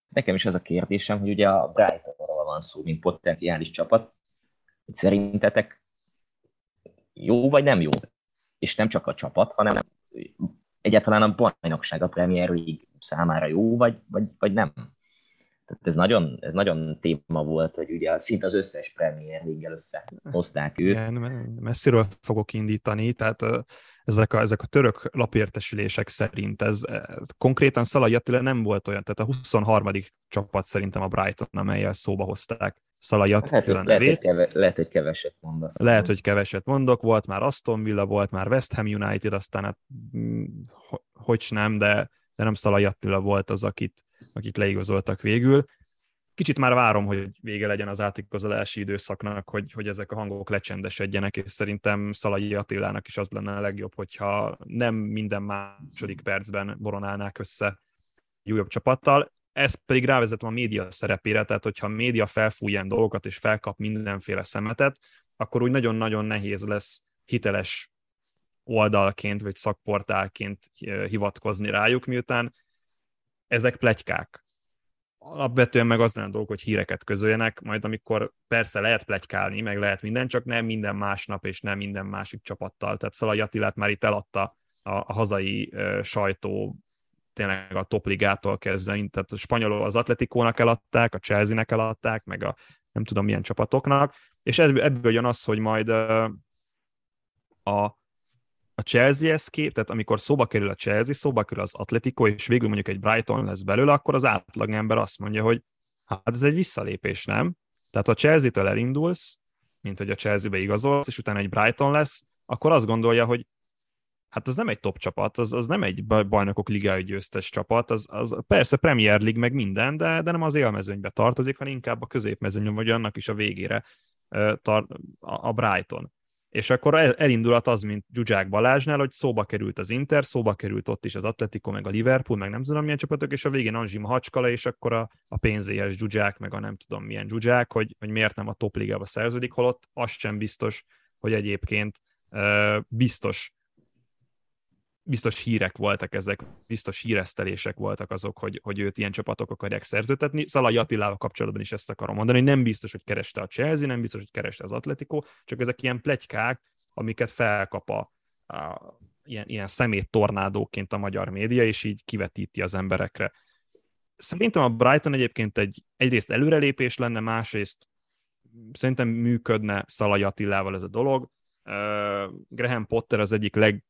Nekem is az a kérdésem, hogy ugye a Brightonról van szó, mint potenciális csapat. Szerintetek jó vagy nem jó? És nem csak a csapat, hanem egyáltalán a bajnokság, a Premier League számára jó, vagy, vagy, vagy nem? Tehát ez nagyon, ez nagyon téma volt, hogy ugye szinte az összes Premier League-el összehozták őt. Igen, messziről fogok indítani, tehát ezek a, ezek a török lapértesülések szerint ez, ez konkrétan Szalai Attila nem volt olyan, tehát a 23. csapat szerintem a Brighton, amelyel szóba hozták Attila lehet, nevét. Lehet, hogy, keve, lehet, hogy keveset mondasz. Lehet, hogy keveset mondok, volt már Aston Villa, volt már West Ham United, aztán hát mm, hogy nem, de, de nem Szalai Attila volt az, akit, akit leigazoltak végül kicsit már várom, hogy vége legyen az átigazolási időszaknak, hogy, hogy ezek a hangok lecsendesedjenek, és szerintem Szalai Attilának is az lenne a legjobb, hogyha nem minden második percben boronálnák össze újabb csapattal. Ez pedig rávezetem a média szerepére, tehát hogyha a média felfúj ilyen dolgokat és felkap mindenféle szemetet, akkor úgy nagyon-nagyon nehéz lesz hiteles oldalként vagy szakportálként hivatkozni rájuk, miután ezek plegykák alapvetően meg az lenne dolog, hogy híreket közöljenek, majd amikor persze lehet plegykálni, meg lehet minden, csak nem minden másnap és nem minden másik csapattal. Tehát Szalai Attilát már itt eladta a, a hazai sajtó tényleg a topligától kezdve, tehát a spanyolul az Atletikónak eladták, a Chelsea-nek eladták, meg a nem tudom milyen csapatoknak, és ebből, ebből jön az, hogy majd a, a Chelsea-hez kép, tehát amikor szóba kerül a Chelsea, szóba kerül az Atletico, és végül mondjuk egy Brighton lesz belőle, akkor az átlagember azt mondja, hogy hát ez egy visszalépés, nem? Tehát ha Chelsea-től elindulsz, mint hogy a Chelsea-be igazolsz, és utána egy Brighton lesz, akkor azt gondolja, hogy hát az nem egy top csapat, az, az nem egy bajnokok ligai győztes csapat, az, az persze Premier League meg minden, de, de nem az élmezőnybe tartozik, hanem inkább a középmezőnyben, vagy annak is a végére tart a Brighton. És akkor elindulhat az, mint Zsuzsák Balázsnál, hogy szóba került az Inter, szóba került ott is az Atletico, meg a Liverpool, meg nem tudom milyen csapatok, és a végén Anzsim Hacskala, és akkor a, a pénzéhes Zsuzsák, meg a nem tudom milyen Zsuzsák, hogy, hogy miért nem a top ligába szerződik, holott az sem biztos, hogy egyébként biztos biztos hírek voltak ezek, biztos híresztelések voltak azok, hogy, hogy őt ilyen csapatok akarják szerzőtetni. Szalai Attilával kapcsolatban is ezt akarom mondani, hogy nem biztos, hogy kereste a Chelsea, nem biztos, hogy kereste az Atletico, csak ezek ilyen plegykák, amiket felkap a, a ilyen, ilyen szemét tornádóként a magyar média, és így kivetíti az emberekre. Szerintem a Brighton egyébként egy, egyrészt előrelépés lenne, másrészt szerintem működne Szalai Attilával ez a dolog. Uh, Graham Potter az egyik leg,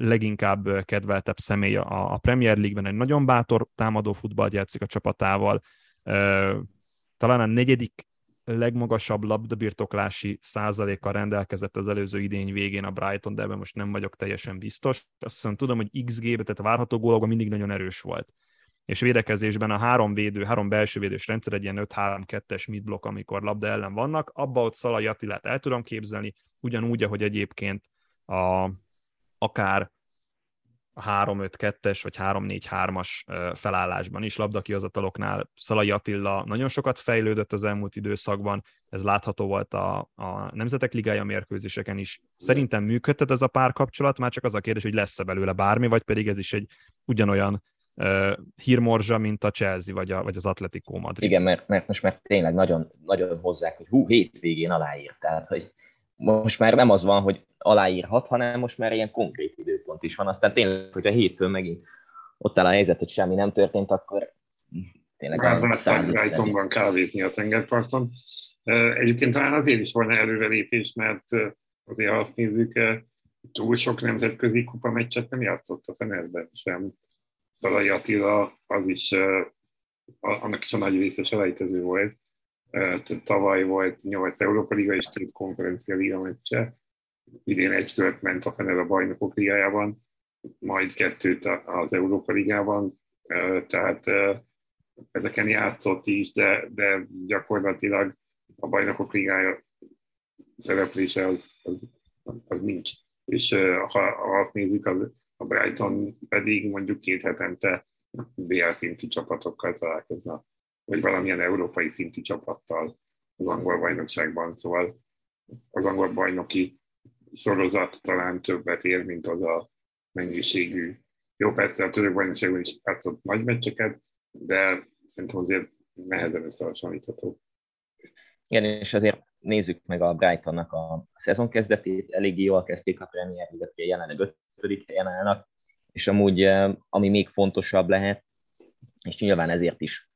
leginkább kedveltebb személy a, a Premier League-ben, egy nagyon bátor támadó futballt játszik a csapatával. Talán a negyedik legmagasabb labdabirtoklási százalékkal rendelkezett az előző idény végén a Brighton, de ebben most nem vagyok teljesen biztos. Azt hiszem tudom, hogy XG-be, tehát a várható gólokban mindig nagyon erős volt. És védekezésben a három védő, három belső védős rendszer egy ilyen 5-3-2-es midblock, amikor labda ellen vannak, abba ott Szalai Attilát el tudom képzelni, ugyanúgy, ahogy egyébként a, akár a 3-5-2-es vagy 3-4-3-as felállásban is labdakihozataloknál Szalai Attila nagyon sokat fejlődött az elmúlt időszakban, ez látható volt a, a Nemzetek Ligája mérkőzéseken is. Szerintem működhet ez a párkapcsolat, már csak az a kérdés, hogy lesz-e belőle bármi, vagy pedig ez is egy ugyanolyan uh, hírmorzsa, mint a Chelsea vagy, a, vagy az Atletico Madrid. Igen, mert, mert most már tényleg nagyon, nagyon hozzák, hogy hú, hétvégén aláírt, tehát hogy most már nem az van, hogy aláírhat, hanem most már ilyen konkrét időpont is van. Aztán tényleg, hogyha hétfőn megint ott áll a helyzet, hogy semmi nem történt, akkor tényleg... Már Brightonban kávézni a tengerparton. Egyébként talán azért is volna előrelépés, mert azért ha azt nézzük, túl sok nemzetközi kupa meccset nem játszott a Fenerben sem. Szalai Attila, az is, annak is a nagy része selejtező volt. Tavaly volt 8 Európa Liga és 2 konferencia liga meccse. Idén egy kört ment a Fener a bajnokok ligájában, majd kettőt az Európa ligában, tehát ezeken játszott is, de, de gyakorlatilag a bajnokok ligája szereplése az, az, az nincs. És ha, ha azt nézzük, az, a Brighton pedig mondjuk két hetente BL szintű csapatokkal találkozna, vagy valamilyen európai szintű csapattal az angol bajnokságban, szóval az angol bajnoki sorozat talán többet ér, mint az a mennyiségű. Jó, persze a török bajnokságban is játszott nagy meccseket, de szerintem azért nehezen összehasonlítható. Igen, és azért nézzük meg a Brightonnak a szezon kezdetét, eléggé jól kezdték a Premier League-et, jelenleg ötödik helyen állnak, és amúgy eh, ami még fontosabb lehet, és nyilván ezért is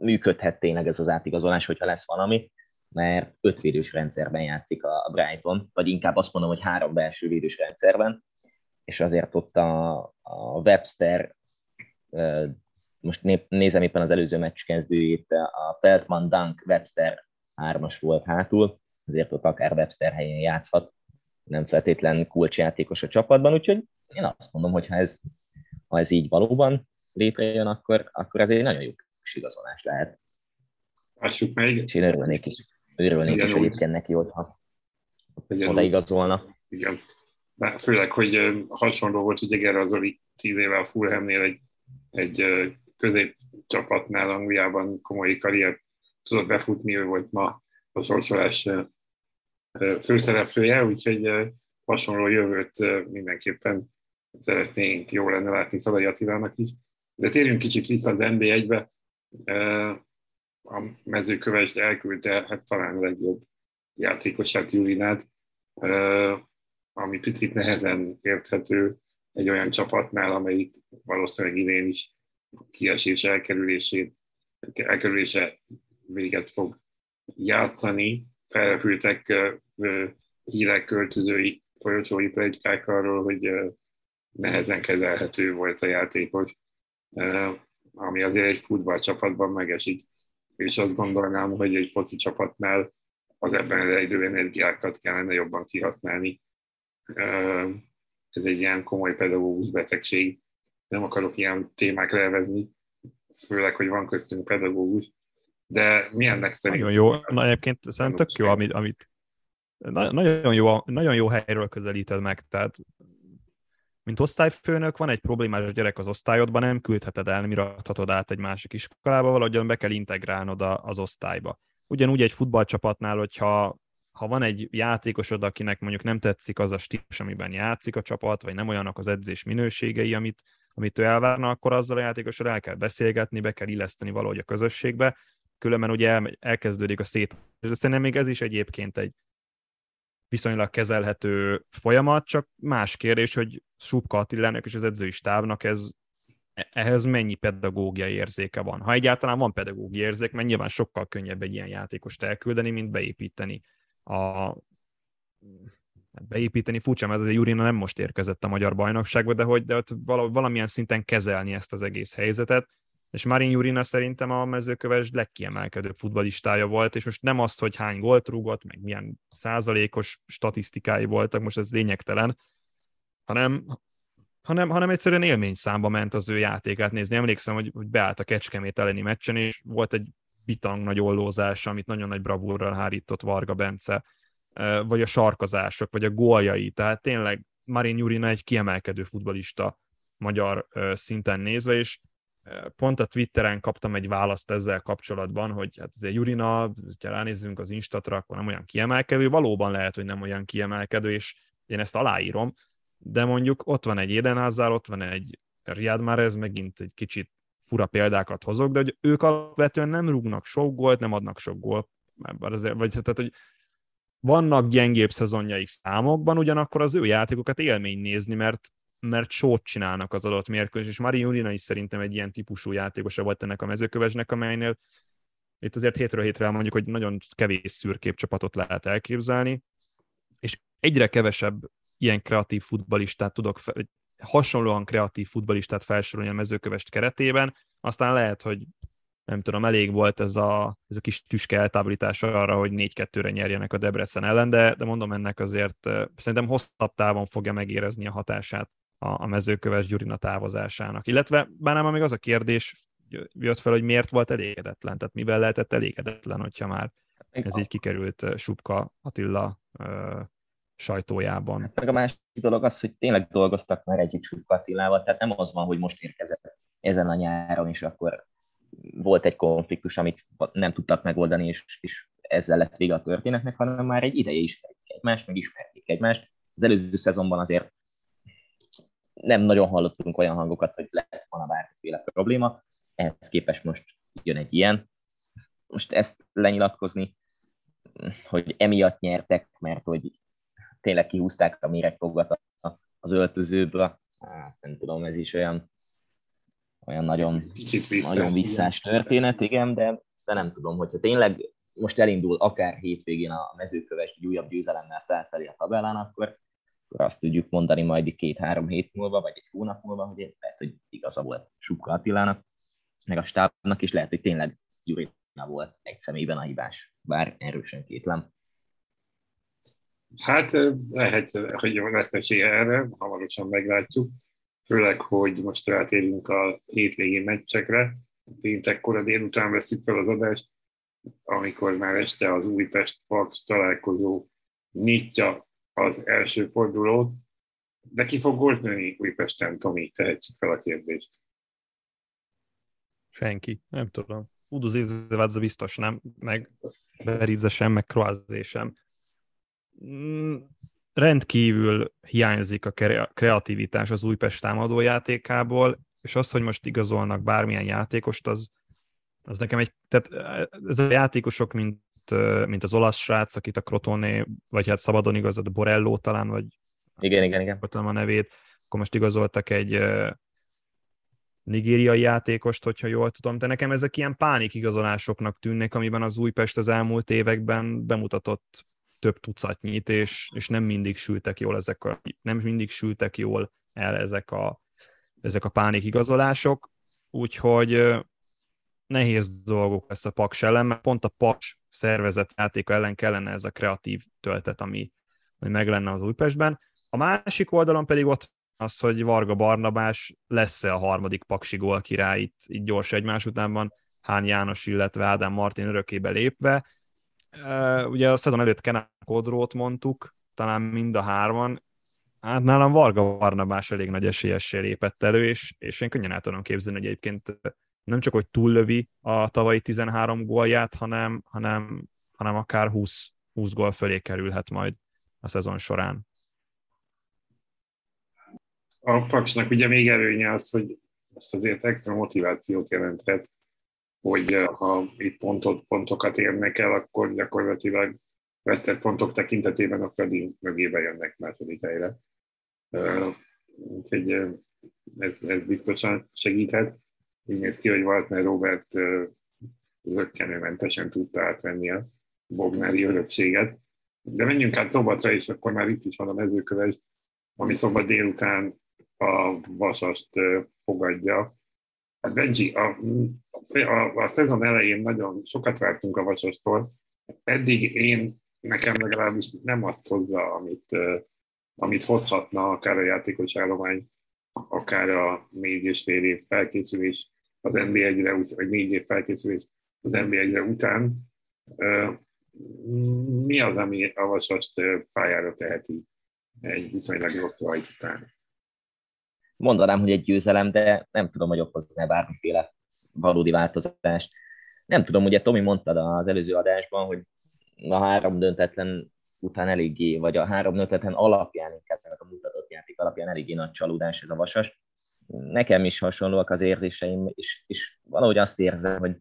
működhet tényleg ez az átigazolás, hogyha lesz valami, mert öt védős rendszerben játszik a Brighton, vagy inkább azt mondom, hogy három belső védős rendszerben, és azért ott a, a Webster, most nézem éppen az előző meccs kezdőjét, a Peltman Dunk Webster hármas volt hátul, azért ott akár Webster helyén játszhat, nem feltétlen kulcsjátékos a csapatban, úgyhogy én azt mondom, hogy ha ez, ha ez így valóban létrejön, akkor, akkor ez egy nagyon jó kis igazolás lehet. Lássuk meg. És én örülnék is. Örülnék Igen, is úgy. egyébként neki, hogyha odaigazolna. Igen. De főleg, hogy hasonló volt, hogy Eger az Oli tíz éve a Fulhamnél egy, egy középcsapatnál Angliában komoly karrier tudott befutni, ő volt ma a sorsolás főszereplője, úgyhogy hasonló jövőt mindenképpen szeretnénk jó lenne látni Szalai Attilának is. De térjünk kicsit vissza az NB1-be a mezőkövest elküldte, hát talán a legjobb játékosát Julinát, ami picit nehezen érthető egy olyan csapatnál, amelyik valószínűleg idén is kiesés elkerülését, elkerülése véget fog játszani. Felrepültek hírek költözői folyosói plegykák arról, hogy nehezen kezelhető volt a játékos, ami azért egy futballcsapatban megesik és azt gondolnám, hogy egy foci csapatnál az ebben rejlő energiákat kellene jobban kihasználni. Ez egy ilyen komoly pedagógus betegség. Nem akarok ilyen témákra elvezni, főleg, hogy van köztünk pedagógus, de milyennek szerint... Nagyon jó, na egyébként szerintem tök jó, amit, amit nagyon jó, nagyon jó helyről közelíted meg, tehát mint osztályfőnök van egy problémás gyerek az osztályodban, nem küldheted el, nem irathatod át egy másik iskolába, valahogyan be kell integrálnod az osztályba. Ugyanúgy egy futballcsapatnál, hogyha ha van egy játékosod, akinek mondjuk nem tetszik az a stílus, amiben játszik a csapat, vagy nem olyanok az edzés minőségei, amit, amit ő elvárna, akkor azzal a játékosod el kell beszélgetni, be kell illeszteni valahogy a közösségbe, különben ugye el, elkezdődik a szét. De szerintem még ez is egyébként egy viszonylag kezelhető folyamat, csak más kérdés, hogy Subka Attilának és az edzői stábnak ez, ehhez mennyi pedagógiai érzéke van. Ha egyáltalán van pedagógiai érzék, mert nyilván sokkal könnyebb egy ilyen játékost elküldeni, mint beépíteni a hát beépíteni furcsa, mert azért Jurina nem most érkezett a magyar bajnokságba, de hogy de ott valamilyen szinten kezelni ezt az egész helyzetet, és Marin Jurina szerintem a mezőköves legkiemelkedőbb futbalistája volt, és most nem azt, hogy hány gólt rúgott, meg milyen százalékos statisztikái voltak, most ez lényegtelen, hanem, hanem, hanem egyszerűen élmény számba ment az ő játékát nézni. Emlékszem, hogy, hogy beállt a Kecskemét elleni meccsen, és volt egy bitang nagy ollózás, amit nagyon nagy bravúrral hárított Varga Bence, vagy a sarkazások, vagy a góljai. Tehát tényleg Marin Jurina egy kiemelkedő futbalista magyar szinten nézve, és pont a Twitteren kaptam egy választ ezzel kapcsolatban, hogy hát azért Jurina, ha ránézzünk az Instatra, akkor nem olyan kiemelkedő, valóban lehet, hogy nem olyan kiemelkedő, és én ezt aláírom, de mondjuk ott van egy Édenházzár, ott van egy Riyad ez megint egy kicsit fura példákat hozok, de hogy ők alapvetően nem rúgnak sok gólt, nem adnak sok gólt, azért, vagy tehát, hogy vannak gyengébb szezonjaik számokban, ugyanakkor az ő játékokat élmény nézni, mert mert sót csinálnak az adott mérkőzés, és Mari Julina is szerintem egy ilyen típusú játékosa volt ennek a mezőkövesnek, amelynél itt azért hétről hétre mondjuk, hogy nagyon kevés szürkép csapatot lehet elképzelni, és egyre kevesebb ilyen kreatív futbalistát tudok, fe, hasonlóan kreatív futbalistát felsorolni a mezőkövest keretében, aztán lehet, hogy nem tudom, elég volt ez a, ez a kis tüske eltávolítás arra, hogy 4-2-re nyerjenek a Debrecen ellen, de, de mondom ennek azért szerintem hosszabb távon fogja megérezni a hatását a, a mezőköves Gyurina távozásának. Illetve bár nem még az a kérdés jött fel, hogy miért volt elégedetlen, tehát mivel lehetett elégedetlen, hogyha már ez így kikerült Subka Attila uh, sajtójában. Hát meg a másik dolog az, hogy tényleg dolgoztak már együtt Subka Attilával, tehát nem az van, hogy most érkezett ezen a nyáron, és akkor volt egy konfliktus, amit nem tudtak megoldani, és, és ezzel lett vége a történetnek, hanem már egy ideje ismerik egymást, meg ismerték egymást. Az előző szezonban azért nem nagyon hallottunk olyan hangokat, hogy lett volna bármiféle probléma, ehhez képest most jön egy ilyen. Most ezt lenyilatkozni, hogy emiatt nyertek, mert hogy tényleg kihúzták a méregfogat az öltözőből, hát nem tudom, ez is olyan, olyan nagyon, vissza, nagyon visszás történet, igen, de, de nem tudom, hogyha tényleg most elindul akár hétvégén a mezőköves egy újabb győzelemmel felfelé a tabellán, akkor azt tudjuk mondani majd két-három hét múlva, vagy egy hónap múlva, hogy lehet, hogy igaza volt Subka Attilának, meg a stábnak, és lehet, hogy tényleg Jurina volt egy személyben a hibás, bár erősen kétlem. Hát lehet, hogy lesz esély erre, hamarosan meglátjuk. Főleg, hogy most rátérünk a hétvégén meccsekre. A délután veszük fel az adást, amikor már este az Újpest Paks találkozó nyitja az első fordulót, de ki fog gólt nőni Újpesten, Tomi? Tehetjük fel a kérdést. Senki, nem tudom. Udo Zézevádza biztos nem, meg Berizze sem, meg Kroazé sem. Mm, rendkívül hiányzik a kreativitás az Újpest támadó játékából, és az, hogy most igazolnak bármilyen játékost, az, az nekem egy, tehát ez a játékosok, mint mint az olasz srác, akit a Crotone, vagy hát szabadon igazad, Borello talán, vagy igen, igen, igen. a nevét, akkor most igazoltak egy nigériai játékost, hogyha jól tudom, de nekem ezek ilyen pánik igazolásoknak tűnnek, amiben az Újpest az elmúlt években bemutatott több tucatnyit, és, és nem mindig sültek jól ezek a, nem mindig sültek jól el ezek a, ezek a pánik igazolások, úgyhogy nehéz dolgok lesz a Paks ellen, mert pont a Paks szervezett játéka ellen kellene ez a kreatív töltet, ami, ami meg lenne az Újpestben. A másik oldalon pedig ott az, hogy Varga Barnabás lesz-e a harmadik paksi gól király itt, itt gyors egymás utánban, Hán János, illetve Ádám Martin örökébe lépve. Ugye a szezon előtt Kenan Kodrót mondtuk, talán mind a hárman, Hát nálam Varga Barnabás elég nagy esélyessel lépett elő, és, és én könnyen el tudom képzelni, hogy egyébként nem csak, hogy túllövi a tavalyi 13 gólját, hanem, hanem, hanem akár 20, 20 gól fölé kerülhet majd a szezon során. A Paksnak ugye még előnye az, hogy most azért extra motivációt jelenthet, hogy ha itt pontot, pontokat érnek el, akkor gyakorlatilag veszett pontok tekintetében a Freddy mögébe jönnek második helyre. Úgyhogy ez, ez biztosan segíthet. Úgy néz ki, hogy Waltner Robert zöggenőmentesen tudta átvenni a Bognári örökséget. De menjünk át Szombatra, és akkor már itt is van a mezőköves, ami szombat délután a Vasast fogadja. Hát Benji, a, a, a szezon elején nagyon sokat vártunk a Vasastól. Eddig én, nekem legalábbis nem azt hozza, amit, amit hozhatna akár a játékos állomány, akár a négy és fél év felkészülés az NBA-re, vagy négy év felkészülés az NBA-re után. Mi az, ami a Vasast pályára teheti egy viszonylag rossz rajt után? mondanám, hogy egy győzelem, de nem tudom, hogy okozna bármiféle valódi változást. Nem tudom, ugye Tomi mondtad az előző adásban, hogy a három döntetlen után eléggé, vagy a három döntetlen alapján, inkább a mutatott játék alapján eléggé nagy csalódás ez a vasas. Nekem is hasonlóak az érzéseim, és, és valahogy azt érzem, hogy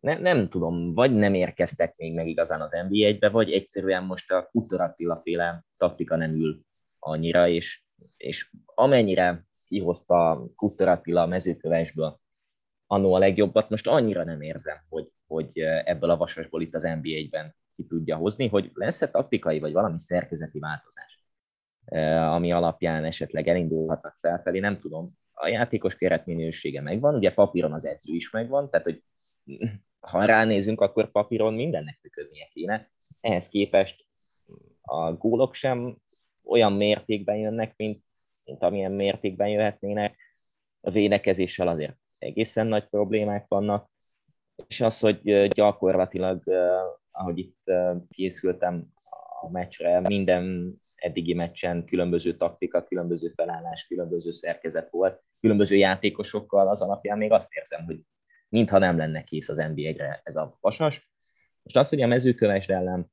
ne, nem tudom, vagy nem érkeztek még meg igazán az NBA-be, vagy egyszerűen most a Kutor Attila féle taktika nem ül annyira, és, és amennyire kihozta Kutter Attila a mezőkövesből annó a legjobbat, most annyira nem érzem, hogy, hogy ebből a vasasból itt az NBA-ben ki tudja hozni, hogy lesz-e taktikai vagy valami szerkezeti változás, ami alapján esetleg elindulhatnak felfelé, nem tudom. A játékos keretminősége megvan, ugye papíron az edző is megvan, tehát hogy ha ránézünk, akkor papíron mindennek működnie kéne. Ehhez képest a gólok sem olyan mértékben jönnek, mint, mint amilyen mértékben jöhetnének. A védekezéssel azért egészen nagy problémák vannak, és az, hogy gyakorlatilag, ahogy itt készültem a meccsre, minden eddigi meccsen különböző taktika, különböző felállás, különböző szerkezet volt, különböző játékosokkal, az alapján még azt érzem, hogy mintha nem lenne kész az NBA-re ez a vasas. Most az, hogy a mezőköves ellen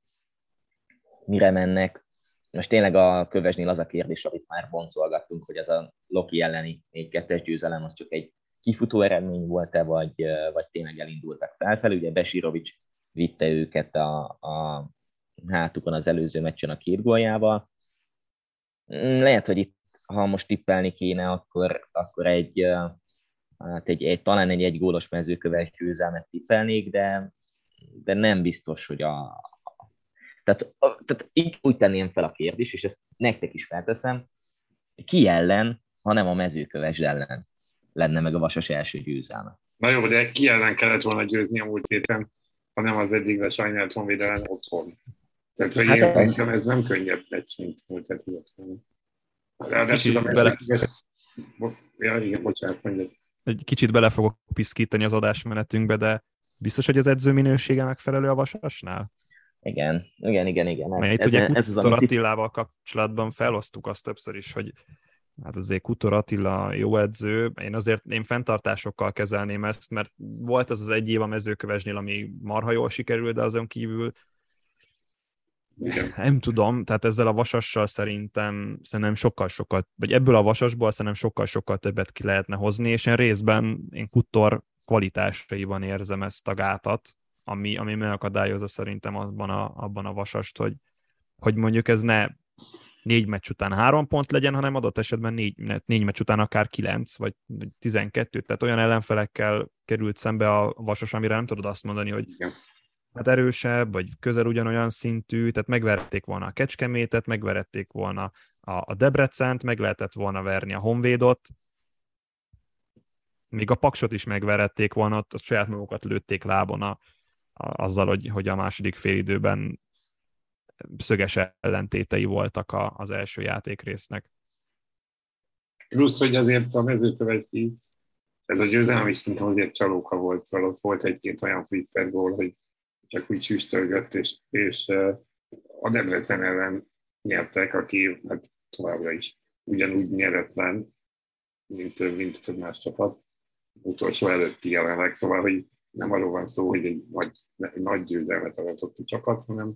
mire mennek, most tényleg a kövesnél az a kérdés, amit már boncolgattunk, hogy ez a Loki elleni 4-2-es győzelem az csak egy kifutó eredmény volt-e, vagy, vagy tényleg elindultak felfelé. Ugye Besirovics vitte őket a, a hátukon az előző meccsen a két góljával. Lehet, hogy itt, ha most tippelni kéne, akkor, akkor egy, hát egy, egy, talán egy egy gólos mezőköves győzelmet tippelnék, de, de nem biztos, hogy a, tehát, tehát így úgy tenném fel a kérdést, és ezt nektek is felteszem, ki ellen, ha nem a mezőköves ellen lenne meg a Vasas első győzelme. Na jó, de ki ellen kellett volna győzni a múlt héten, ha nem az egyikre sajnált honvédelen otthon. Tehát, hogy hát én ez... ez nem könnyebb meccs, mint múlt heti. Ráadásul a bele... Ja, igen, bocsánat, mondjad. Egy kicsit bele fogok piszkítani az adásmenetünkbe, de biztos, hogy az edző minősége megfelelő a Vasasnál? Igen, igen, igen, igen. Ez, Mert ez, ugye ez, ez az, Attilával kapcsolatban felosztuk azt többször is, hogy hát azért Kutor Attila jó edző, én azért én fenntartásokkal kezelném ezt, mert volt az az egy év a mezőkövesnél, ami marha jól sikerült, de azon kívül igen. Nem tudom, tehát ezzel a vasassal szerintem, szerintem sokkal-sokkal, vagy ebből a vasasból szerintem sokkal-sokkal többet ki lehetne hozni, és én részben én Kutor kvalitásaiban érzem ezt a gátat, ami, ami megakadályozza szerintem abban a, abban a vasast, hogy, hogy mondjuk ez ne négy meccs után három pont legyen, hanem adott esetben négy, négy meccs után akár kilenc, vagy tizenkettő, tehát olyan ellenfelekkel került szembe a vasas, amire nem tudod azt mondani, hogy hát erősebb, vagy közel ugyanolyan szintű, tehát megverték volna a Kecskemétet, megverették volna a, a Debrecent, meg lehetett volna verni a Honvédot, még a Paksot is megverették volna, ott a saját magukat lőtték lábon a, azzal, hogy, hogy a második félidőben szöges ellentétei voltak a, az első játékrésznek. Plusz, hogy azért a mezőköveti, ez a győzelem is azért csalóka volt, szóval ott volt egy-két olyan flipper gól, hogy csak úgy süstölgött, és, és a Debrecen ellen nyertek, aki hát továbbra is ugyanúgy nyeretlen, mint, mint több más csapat, utolsó előtti jelenleg, szóval, hogy nem arról van szó, hogy egy nagy, egy nagy győzelmet aratott a csapat, hanem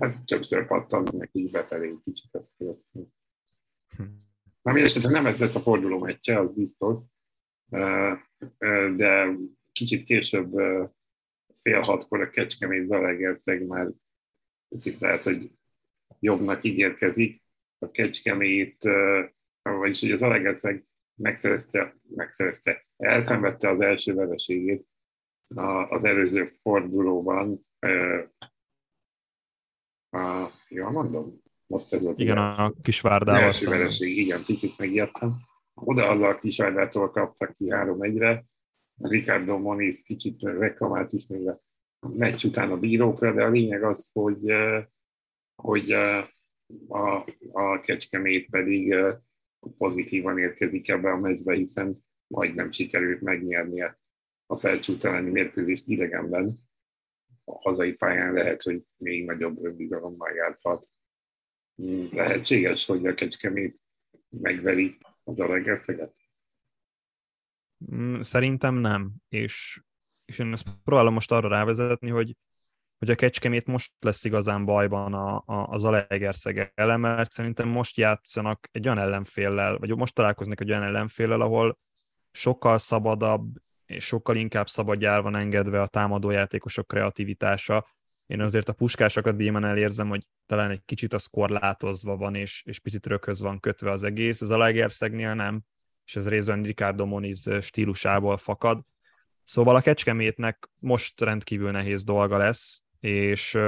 hát többször pattant neki befelé kicsit ezt követni. Na, mindesetre nem ez lesz a forduló meccse, az biztos, de kicsit később fél hatkor a Kecskemét Zalaegerszeg már kicsit lehet, hogy jobbnak ígérkezik. A Kecskemét, vagyis hogy az Zalaegerszeg megszerezte, megszerezte, elszenvedte az első vereségét az előző fordulóban. A, jól mondom? Most ez az igen, a Kisvárdával. Első vereség, igen, picit megijedtem. Oda az a Kisvárdától kaptak ki három egyre. Ricardo Moniz kicsit reklamált is még a meccs után a bírókra, de a lényeg az, hogy, hogy a, a Kecskemét pedig pozitívan érkezik ebbe a meccsbe, hiszen majdnem sikerült megnyernie a felcsút elleni mérkőzést idegenben. A hazai pályán lehet, hogy még nagyobb önbizalommal játszhat. Hmm, lehetséges, hogy a Kecskemét megveri az Alegerszeget? Hmm, szerintem nem, és, és én ezt próbálom most arra rávezetni, hogy hogy a Kecskemét most lesz igazán bajban a, a, az Alegerszeg ellen, mert szerintem most játszanak egy olyan ellenféllel, vagy most találkoznak egy olyan ellenféllel, ahol sokkal szabadabb, és sokkal inkább szabadjár van engedve a támadójátékosok kreativitása. Én azért a Puskás Akadémán érzem, hogy talán egy kicsit az korlátozva van, és, és picit rököz van kötve az egész. Ez a Legerszegnél nem, és ez részben Ricardo Moniz stílusából fakad. Szóval a Kecskemétnek most rendkívül nehéz dolga lesz, és,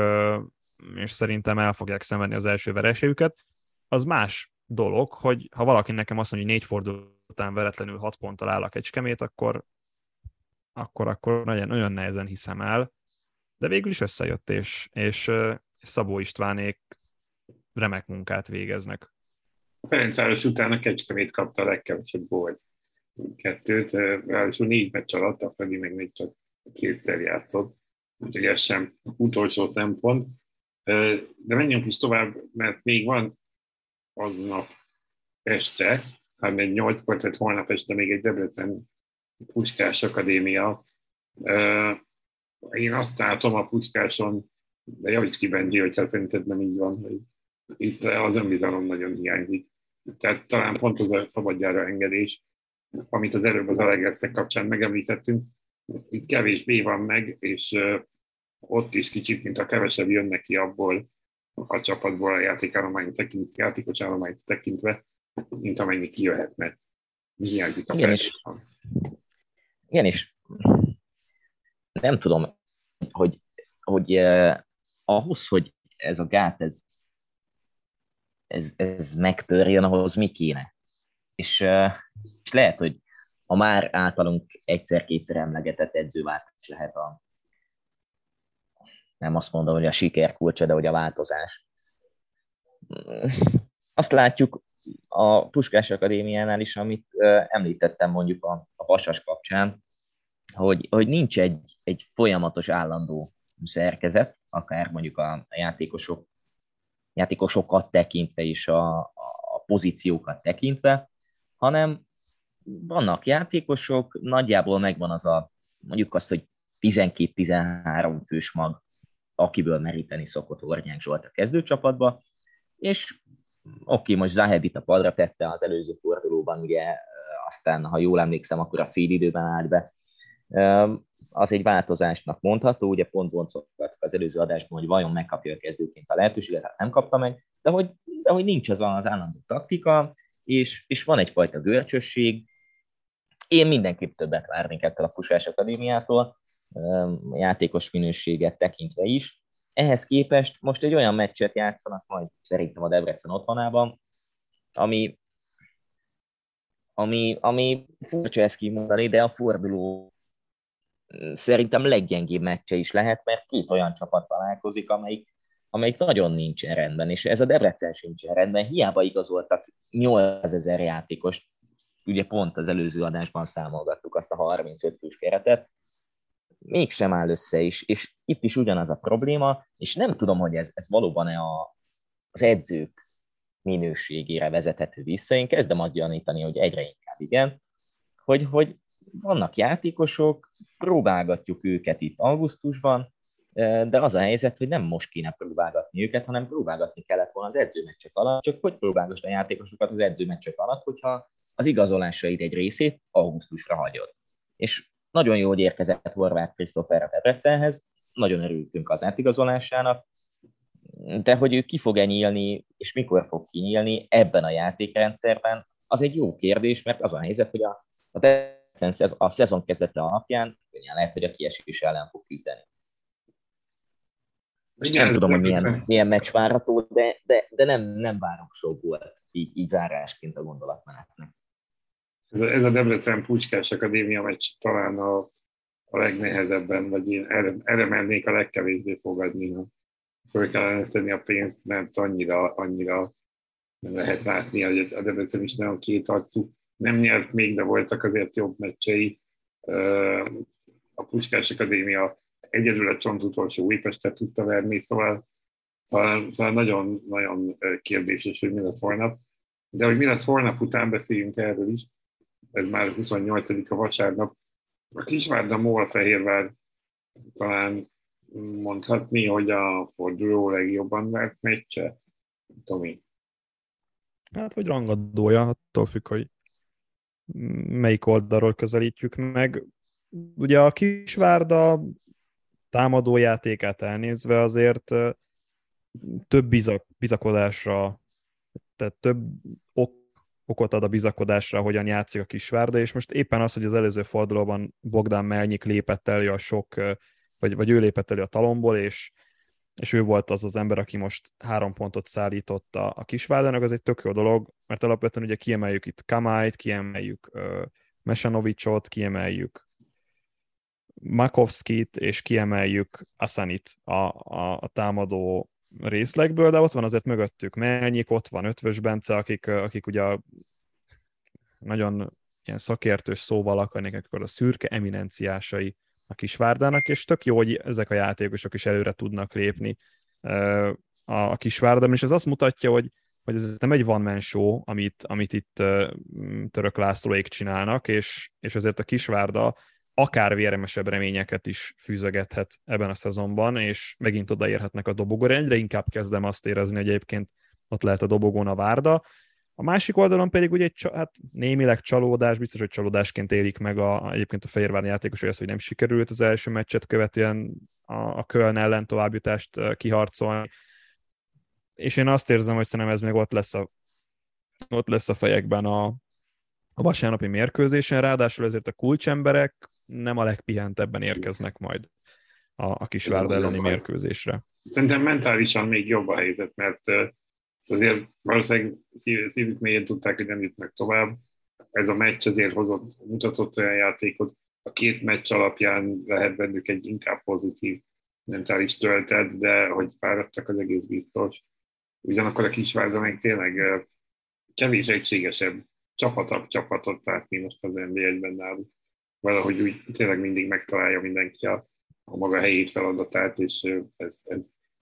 és szerintem el fogják szenvedni az első vereségüket. Az más dolog, hogy ha valaki nekem azt mondja, hogy négy forduló után veretlenül hat ponttal áll a Kecskemét, akkor, akkor, akkor nagyon, nagyon nehezen hiszem el. De végül is összejött, és, és Szabó Istvánék remek munkát végeznek. Ferencváros után a Kecskemét kapta a legkevesebb gólt. Kettőt, ráadásul négy meccs alatt, a Freddy meg még csak kétszer játszott úgyhogy ez sem utolsó szempont. De menjünk is tovább, mert még van aznap este, hát egy 8 tehát holnap este még egy Debrecen Puskás Akadémia. Én azt látom a Puskáson, de javíts ki Benji, hogyha szerinted nem így van, hogy itt az önbizalom nagyon hiányzik. Tehát talán pont az a szabadjára engedés, amit az előbb az Alegerszek kapcsán megemlítettünk, itt kevésbé van meg, és ott is kicsit, mint a kevesebb jönnek ki abból a csapatból a játékállományt tekint, játékos állományt tekintve, mint amennyi kijöhetne. Hiányzik a és, igen, és nem tudom, hogy, hogy eh, ahhoz, hogy ez a gát, ez, ez, ez megtörjön, ahhoz mi kéne. És, és lehet, hogy a már általunk egyszer-kétszer emlegetett edzőváltás lehet a, nem azt mondom, hogy a siker kulcsa, de hogy a változás. Azt látjuk a Puskás Akadémiánál is, amit említettem mondjuk a, a Vasas kapcsán, hogy, hogy nincs egy, egy folyamatos állandó szerkezet, akár mondjuk a játékosok, játékosokat tekintve is, a, a pozíciókat tekintve, hanem vannak játékosok, nagyjából megvan az a, mondjuk azt, hogy 12-13 fős mag, akiből meríteni szokott Ornyák Zsolt a kezdőcsapatba, és oké, most Zahedit a padra tette az előző fordulóban, ugye aztán, ha jól emlékszem, akkor a fél időben állt be. Az egy változásnak mondható, ugye pont boncolgattuk az előző adásban, hogy vajon megkapja a kezdőként a lehetőséget, hát nem kapta meg, de hogy, de hogy nincs az az állandó taktika, és, és van egyfajta görcsösség, én mindenképp többet várnék ettől a Pusás Akadémiától, játékos minőséget tekintve is. Ehhez képest most egy olyan meccset játszanak majd szerintem a Debrecen otthonában, ami, ami, ami furcsa ezt kimondani, de a forduló szerintem leggyengébb meccse is lehet, mert két olyan csapat találkozik, amelyik, amelyik nagyon nincsen rendben, és ez a Debrecen sincsen rendben. Hiába igazoltak 8000 játékost, ugye pont az előző adásban számolgattuk azt a 35 fős keretet, mégsem áll össze is, és itt is ugyanaz a probléma, és nem tudom, hogy ez, ez valóban-e a, az edzők minőségére vezethető vissza. Én kezdem azt gyanítani, hogy egyre inkább igen, hogy, hogy vannak játékosok, próbálgatjuk őket itt augusztusban, de az a helyzet, hogy nem most kéne próbálgatni őket, hanem próbálgatni kellett volna az edzőmeccsek alatt, csak hogy próbálgass a játékosokat az edzőmeccsek alatt, hogyha az igazolásaid egy részét augusztusra hagyod. És nagyon jó, hogy érkezett Horváth Krisztófer a Debrecenhez, nagyon örültünk az átigazolásának, de hogy ő ki fog-e nyílni, és mikor fog kinyílni ebben a játékrendszerben, az egy jó kérdés, mert az a helyzet, hogy a, a a szezon kezdete alapján könnyen lehet, hogy a kiesés ellen fog küzdeni. Igen, nem tudom, hogy milyen, milyen meccs várható, de, de, de nem, nem várok sok volt így, így zárásként a gondolatmenetnek. Ez a, ez a Debrecen Pucskás Akadémia meccs talán a, a legnehezebben, vagy én erre, erre mennék a legkevésbé fogadni, ha föl kellene tenni a pénzt, mert annyira, annyira nem lehet látni, hogy a Debrecen is nagyon kétarcú. Nem nyert még, de voltak azért jobb meccsei. A Puskás Akadémia egyedül a csont utolsó Újpestet tudta verni, szóval, szóval, szóval nagyon, nagyon kérdéses, hogy mi lesz holnap. De hogy mi lesz holnap után, beszéljünk erről is. Ez már 28 a vasárnap. A Kisvárda Mól Fehérvár talán mondhatni, hogy a forduló legjobban vert meccse? Tomi. Hát, hogy rangadója, attól függ, hogy melyik oldalról közelítjük meg. Ugye a Kisvárda támadójátékát elnézve azért több bizak, bizakodásra, tehát több ok, okot ad a bizakodásra, hogyan játszik a Kisvárda, és most éppen az, hogy az előző fordulóban Bogdán Melnyik lépett elő a sok, vagy, vagy ő lépett elő a talomból, és, és ő volt az az ember, aki most három pontot szállított a, Kisvárdának, az egy tök jó dolog, mert alapvetően ugye kiemeljük itt Kamáit, kiemeljük uh, Mesanovicsot, kiemeljük Makovskit, és kiemeljük Asanit a, a, a támadó részlegből, de ott van azért mögöttük Melnyik, ott van Ötvös Bence, akik, akik ugye nagyon ilyen szakértős szóval akarnék, akkor a szürke eminenciásai a Kisvárdának, és tök jó, hogy ezek a játékosok is előre tudnak lépni a Kisvárdában, és ez azt mutatja, hogy, hogy ez nem egy one man show, amit, amit itt Török Lászlóék csinálnak, és, és azért a Kisvárda akár véremesebb reményeket is fűzögethet ebben a szezonban, és megint odaérhetnek a dobogóra. Egyre inkább kezdem azt érezni, hogy egyébként ott lehet a dobogón a Várda. A másik oldalon pedig ugye egy, hát némileg csalódás, biztos, hogy csalódásként élik meg a, egyébként a Fehérvár játékos, hogy az, hogy nem sikerült az első meccset követően a, a Köln ellen továbbjutást kiharcolni. És én azt érzem, hogy szerintem ez még ott lesz a, ott lesz a fejekben a, a vasárnapi mérkőzésen, ráadásul ezért a kulcsemberek nem a legpihentebben érkeznek majd a, a Kisvárda elleni mérkőzésre. Szerintem mentálisan még jobb a helyzet, mert azért valószínűleg szívük mélyén tudták, hogy nem jutnak tovább. Ez a meccs azért hozott, mutatott olyan játékot, a két meccs alapján lehet bennük egy inkább pozitív mentális töltet, de hogy fáradtak az egész biztos. Ugyanakkor a Kisvárda meg tényleg kevés egységesebb csapatabb csapatot látni most az NBA-ben náluk. Valahogy úgy tényleg mindig megtalálja mindenki a, a maga helyét, feladatát, és ez, ez,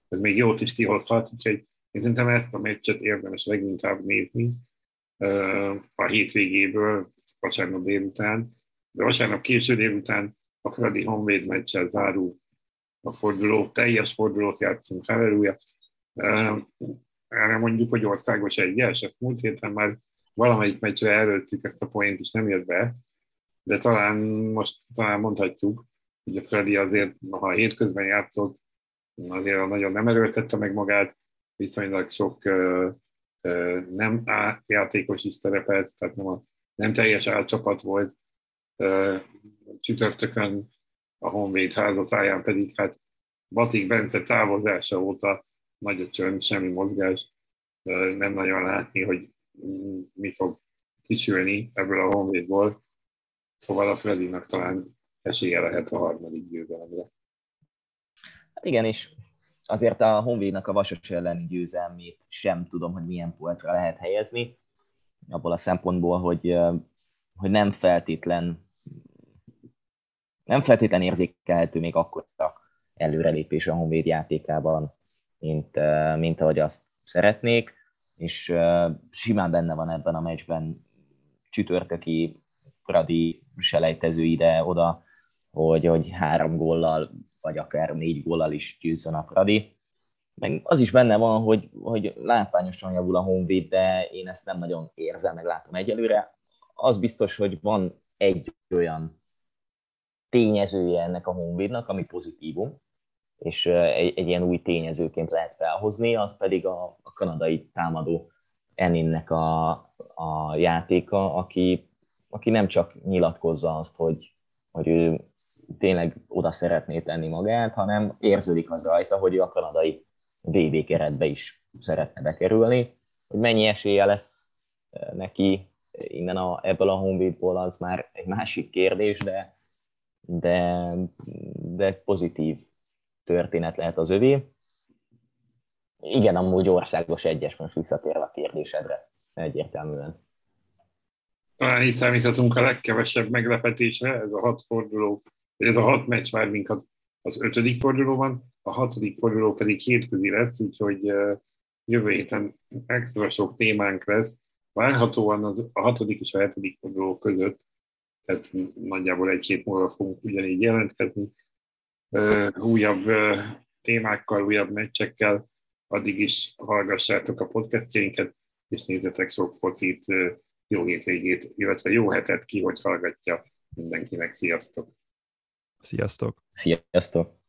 ez még jót is kihozhat, úgyhogy én szerintem ezt a meccset érdemes leginkább nézni a hétvégéből, vasárnap délután, de vasárnap késő délután a Fradi Honvéd meccsel zárul a forduló, teljes fordulót játszunk, halleluja. Erre mondjuk, hogy országos egyes, ezt múlt héten már valamelyik meccsre előttük ezt a poént, is nem jött be, de talán most talán mondhatjuk, hogy a Freddy azért, ha a hétközben játszott, azért nagyon nem erőltette meg magát, viszonylag sok nem A játékos is szerepelt, tehát nem, a, nem teljes álcsapat volt. Csütörtökön a Honvéd házatáján pedig hát Batik Bence távozása óta nagy a csönd, semmi mozgás, nem nagyon látni, hogy mi fog kisülni ebből a Honvédból. Szóval a Fredinak talán esélye lehet a harmadik győzelemre. Igen, és azért a Honvédnak a Vasas elleni győzelmét sem tudom, hogy milyen polcra lehet helyezni, abból a szempontból, hogy, hogy nem feltétlen nem feltétlen érzékelhető még akkor a előrelépés a Honvéd játékában, mint, mint ahogy azt szeretnék, és simán benne van ebben a meccsben csütörtöki Fradi selejtező ide-oda, hogy, hogy három góllal, vagy akár négy góllal is győzzön a Fradi. Meg az is benne van, hogy, hogy látványosan javul a Honvéd, de én ezt nem nagyon érzem, meg látom egyelőre. Az biztos, hogy van egy olyan tényezője ennek a Honvédnak, ami pozitívum, és egy, egy ilyen új tényezőként lehet felhozni, az pedig a, a kanadai támadó Eninnek a, a játéka, aki, aki nem csak nyilatkozza azt, hogy, hogy ő tényleg oda szeretné tenni magát, hanem érződik az rajta, hogy ő a kanadai VB keretbe is szeretne bekerülni. Hogy mennyi esélye lesz neki innen a, ebből a Honvédból, az már egy másik kérdés, de, de, de pozitív történet lehet az övé. Igen, amúgy országos egyes, most visszatérve a kérdésedre, egyértelműen. Talán itt számíthatunk a legkevesebb meglepetésre, ez a hat forduló, ez a hat meccs vár minket az ötödik fordulóban, a hatodik forduló pedig hétközi lesz, úgyhogy jövő héten extra sok témánk lesz. Várhatóan az, a hatodik és a hetedik forduló között, tehát nagyjából egy hét múlva fogunk ugyanígy jelentkezni, újabb témákkal, újabb meccsekkel, addig is hallgassátok a podcastjainkat, és nézzetek sok focit, jó hétvégét, illetve jó hetet ki, hogy hallgatja mindenkinek. Sziasztok! Sziasztok! Sziasztok!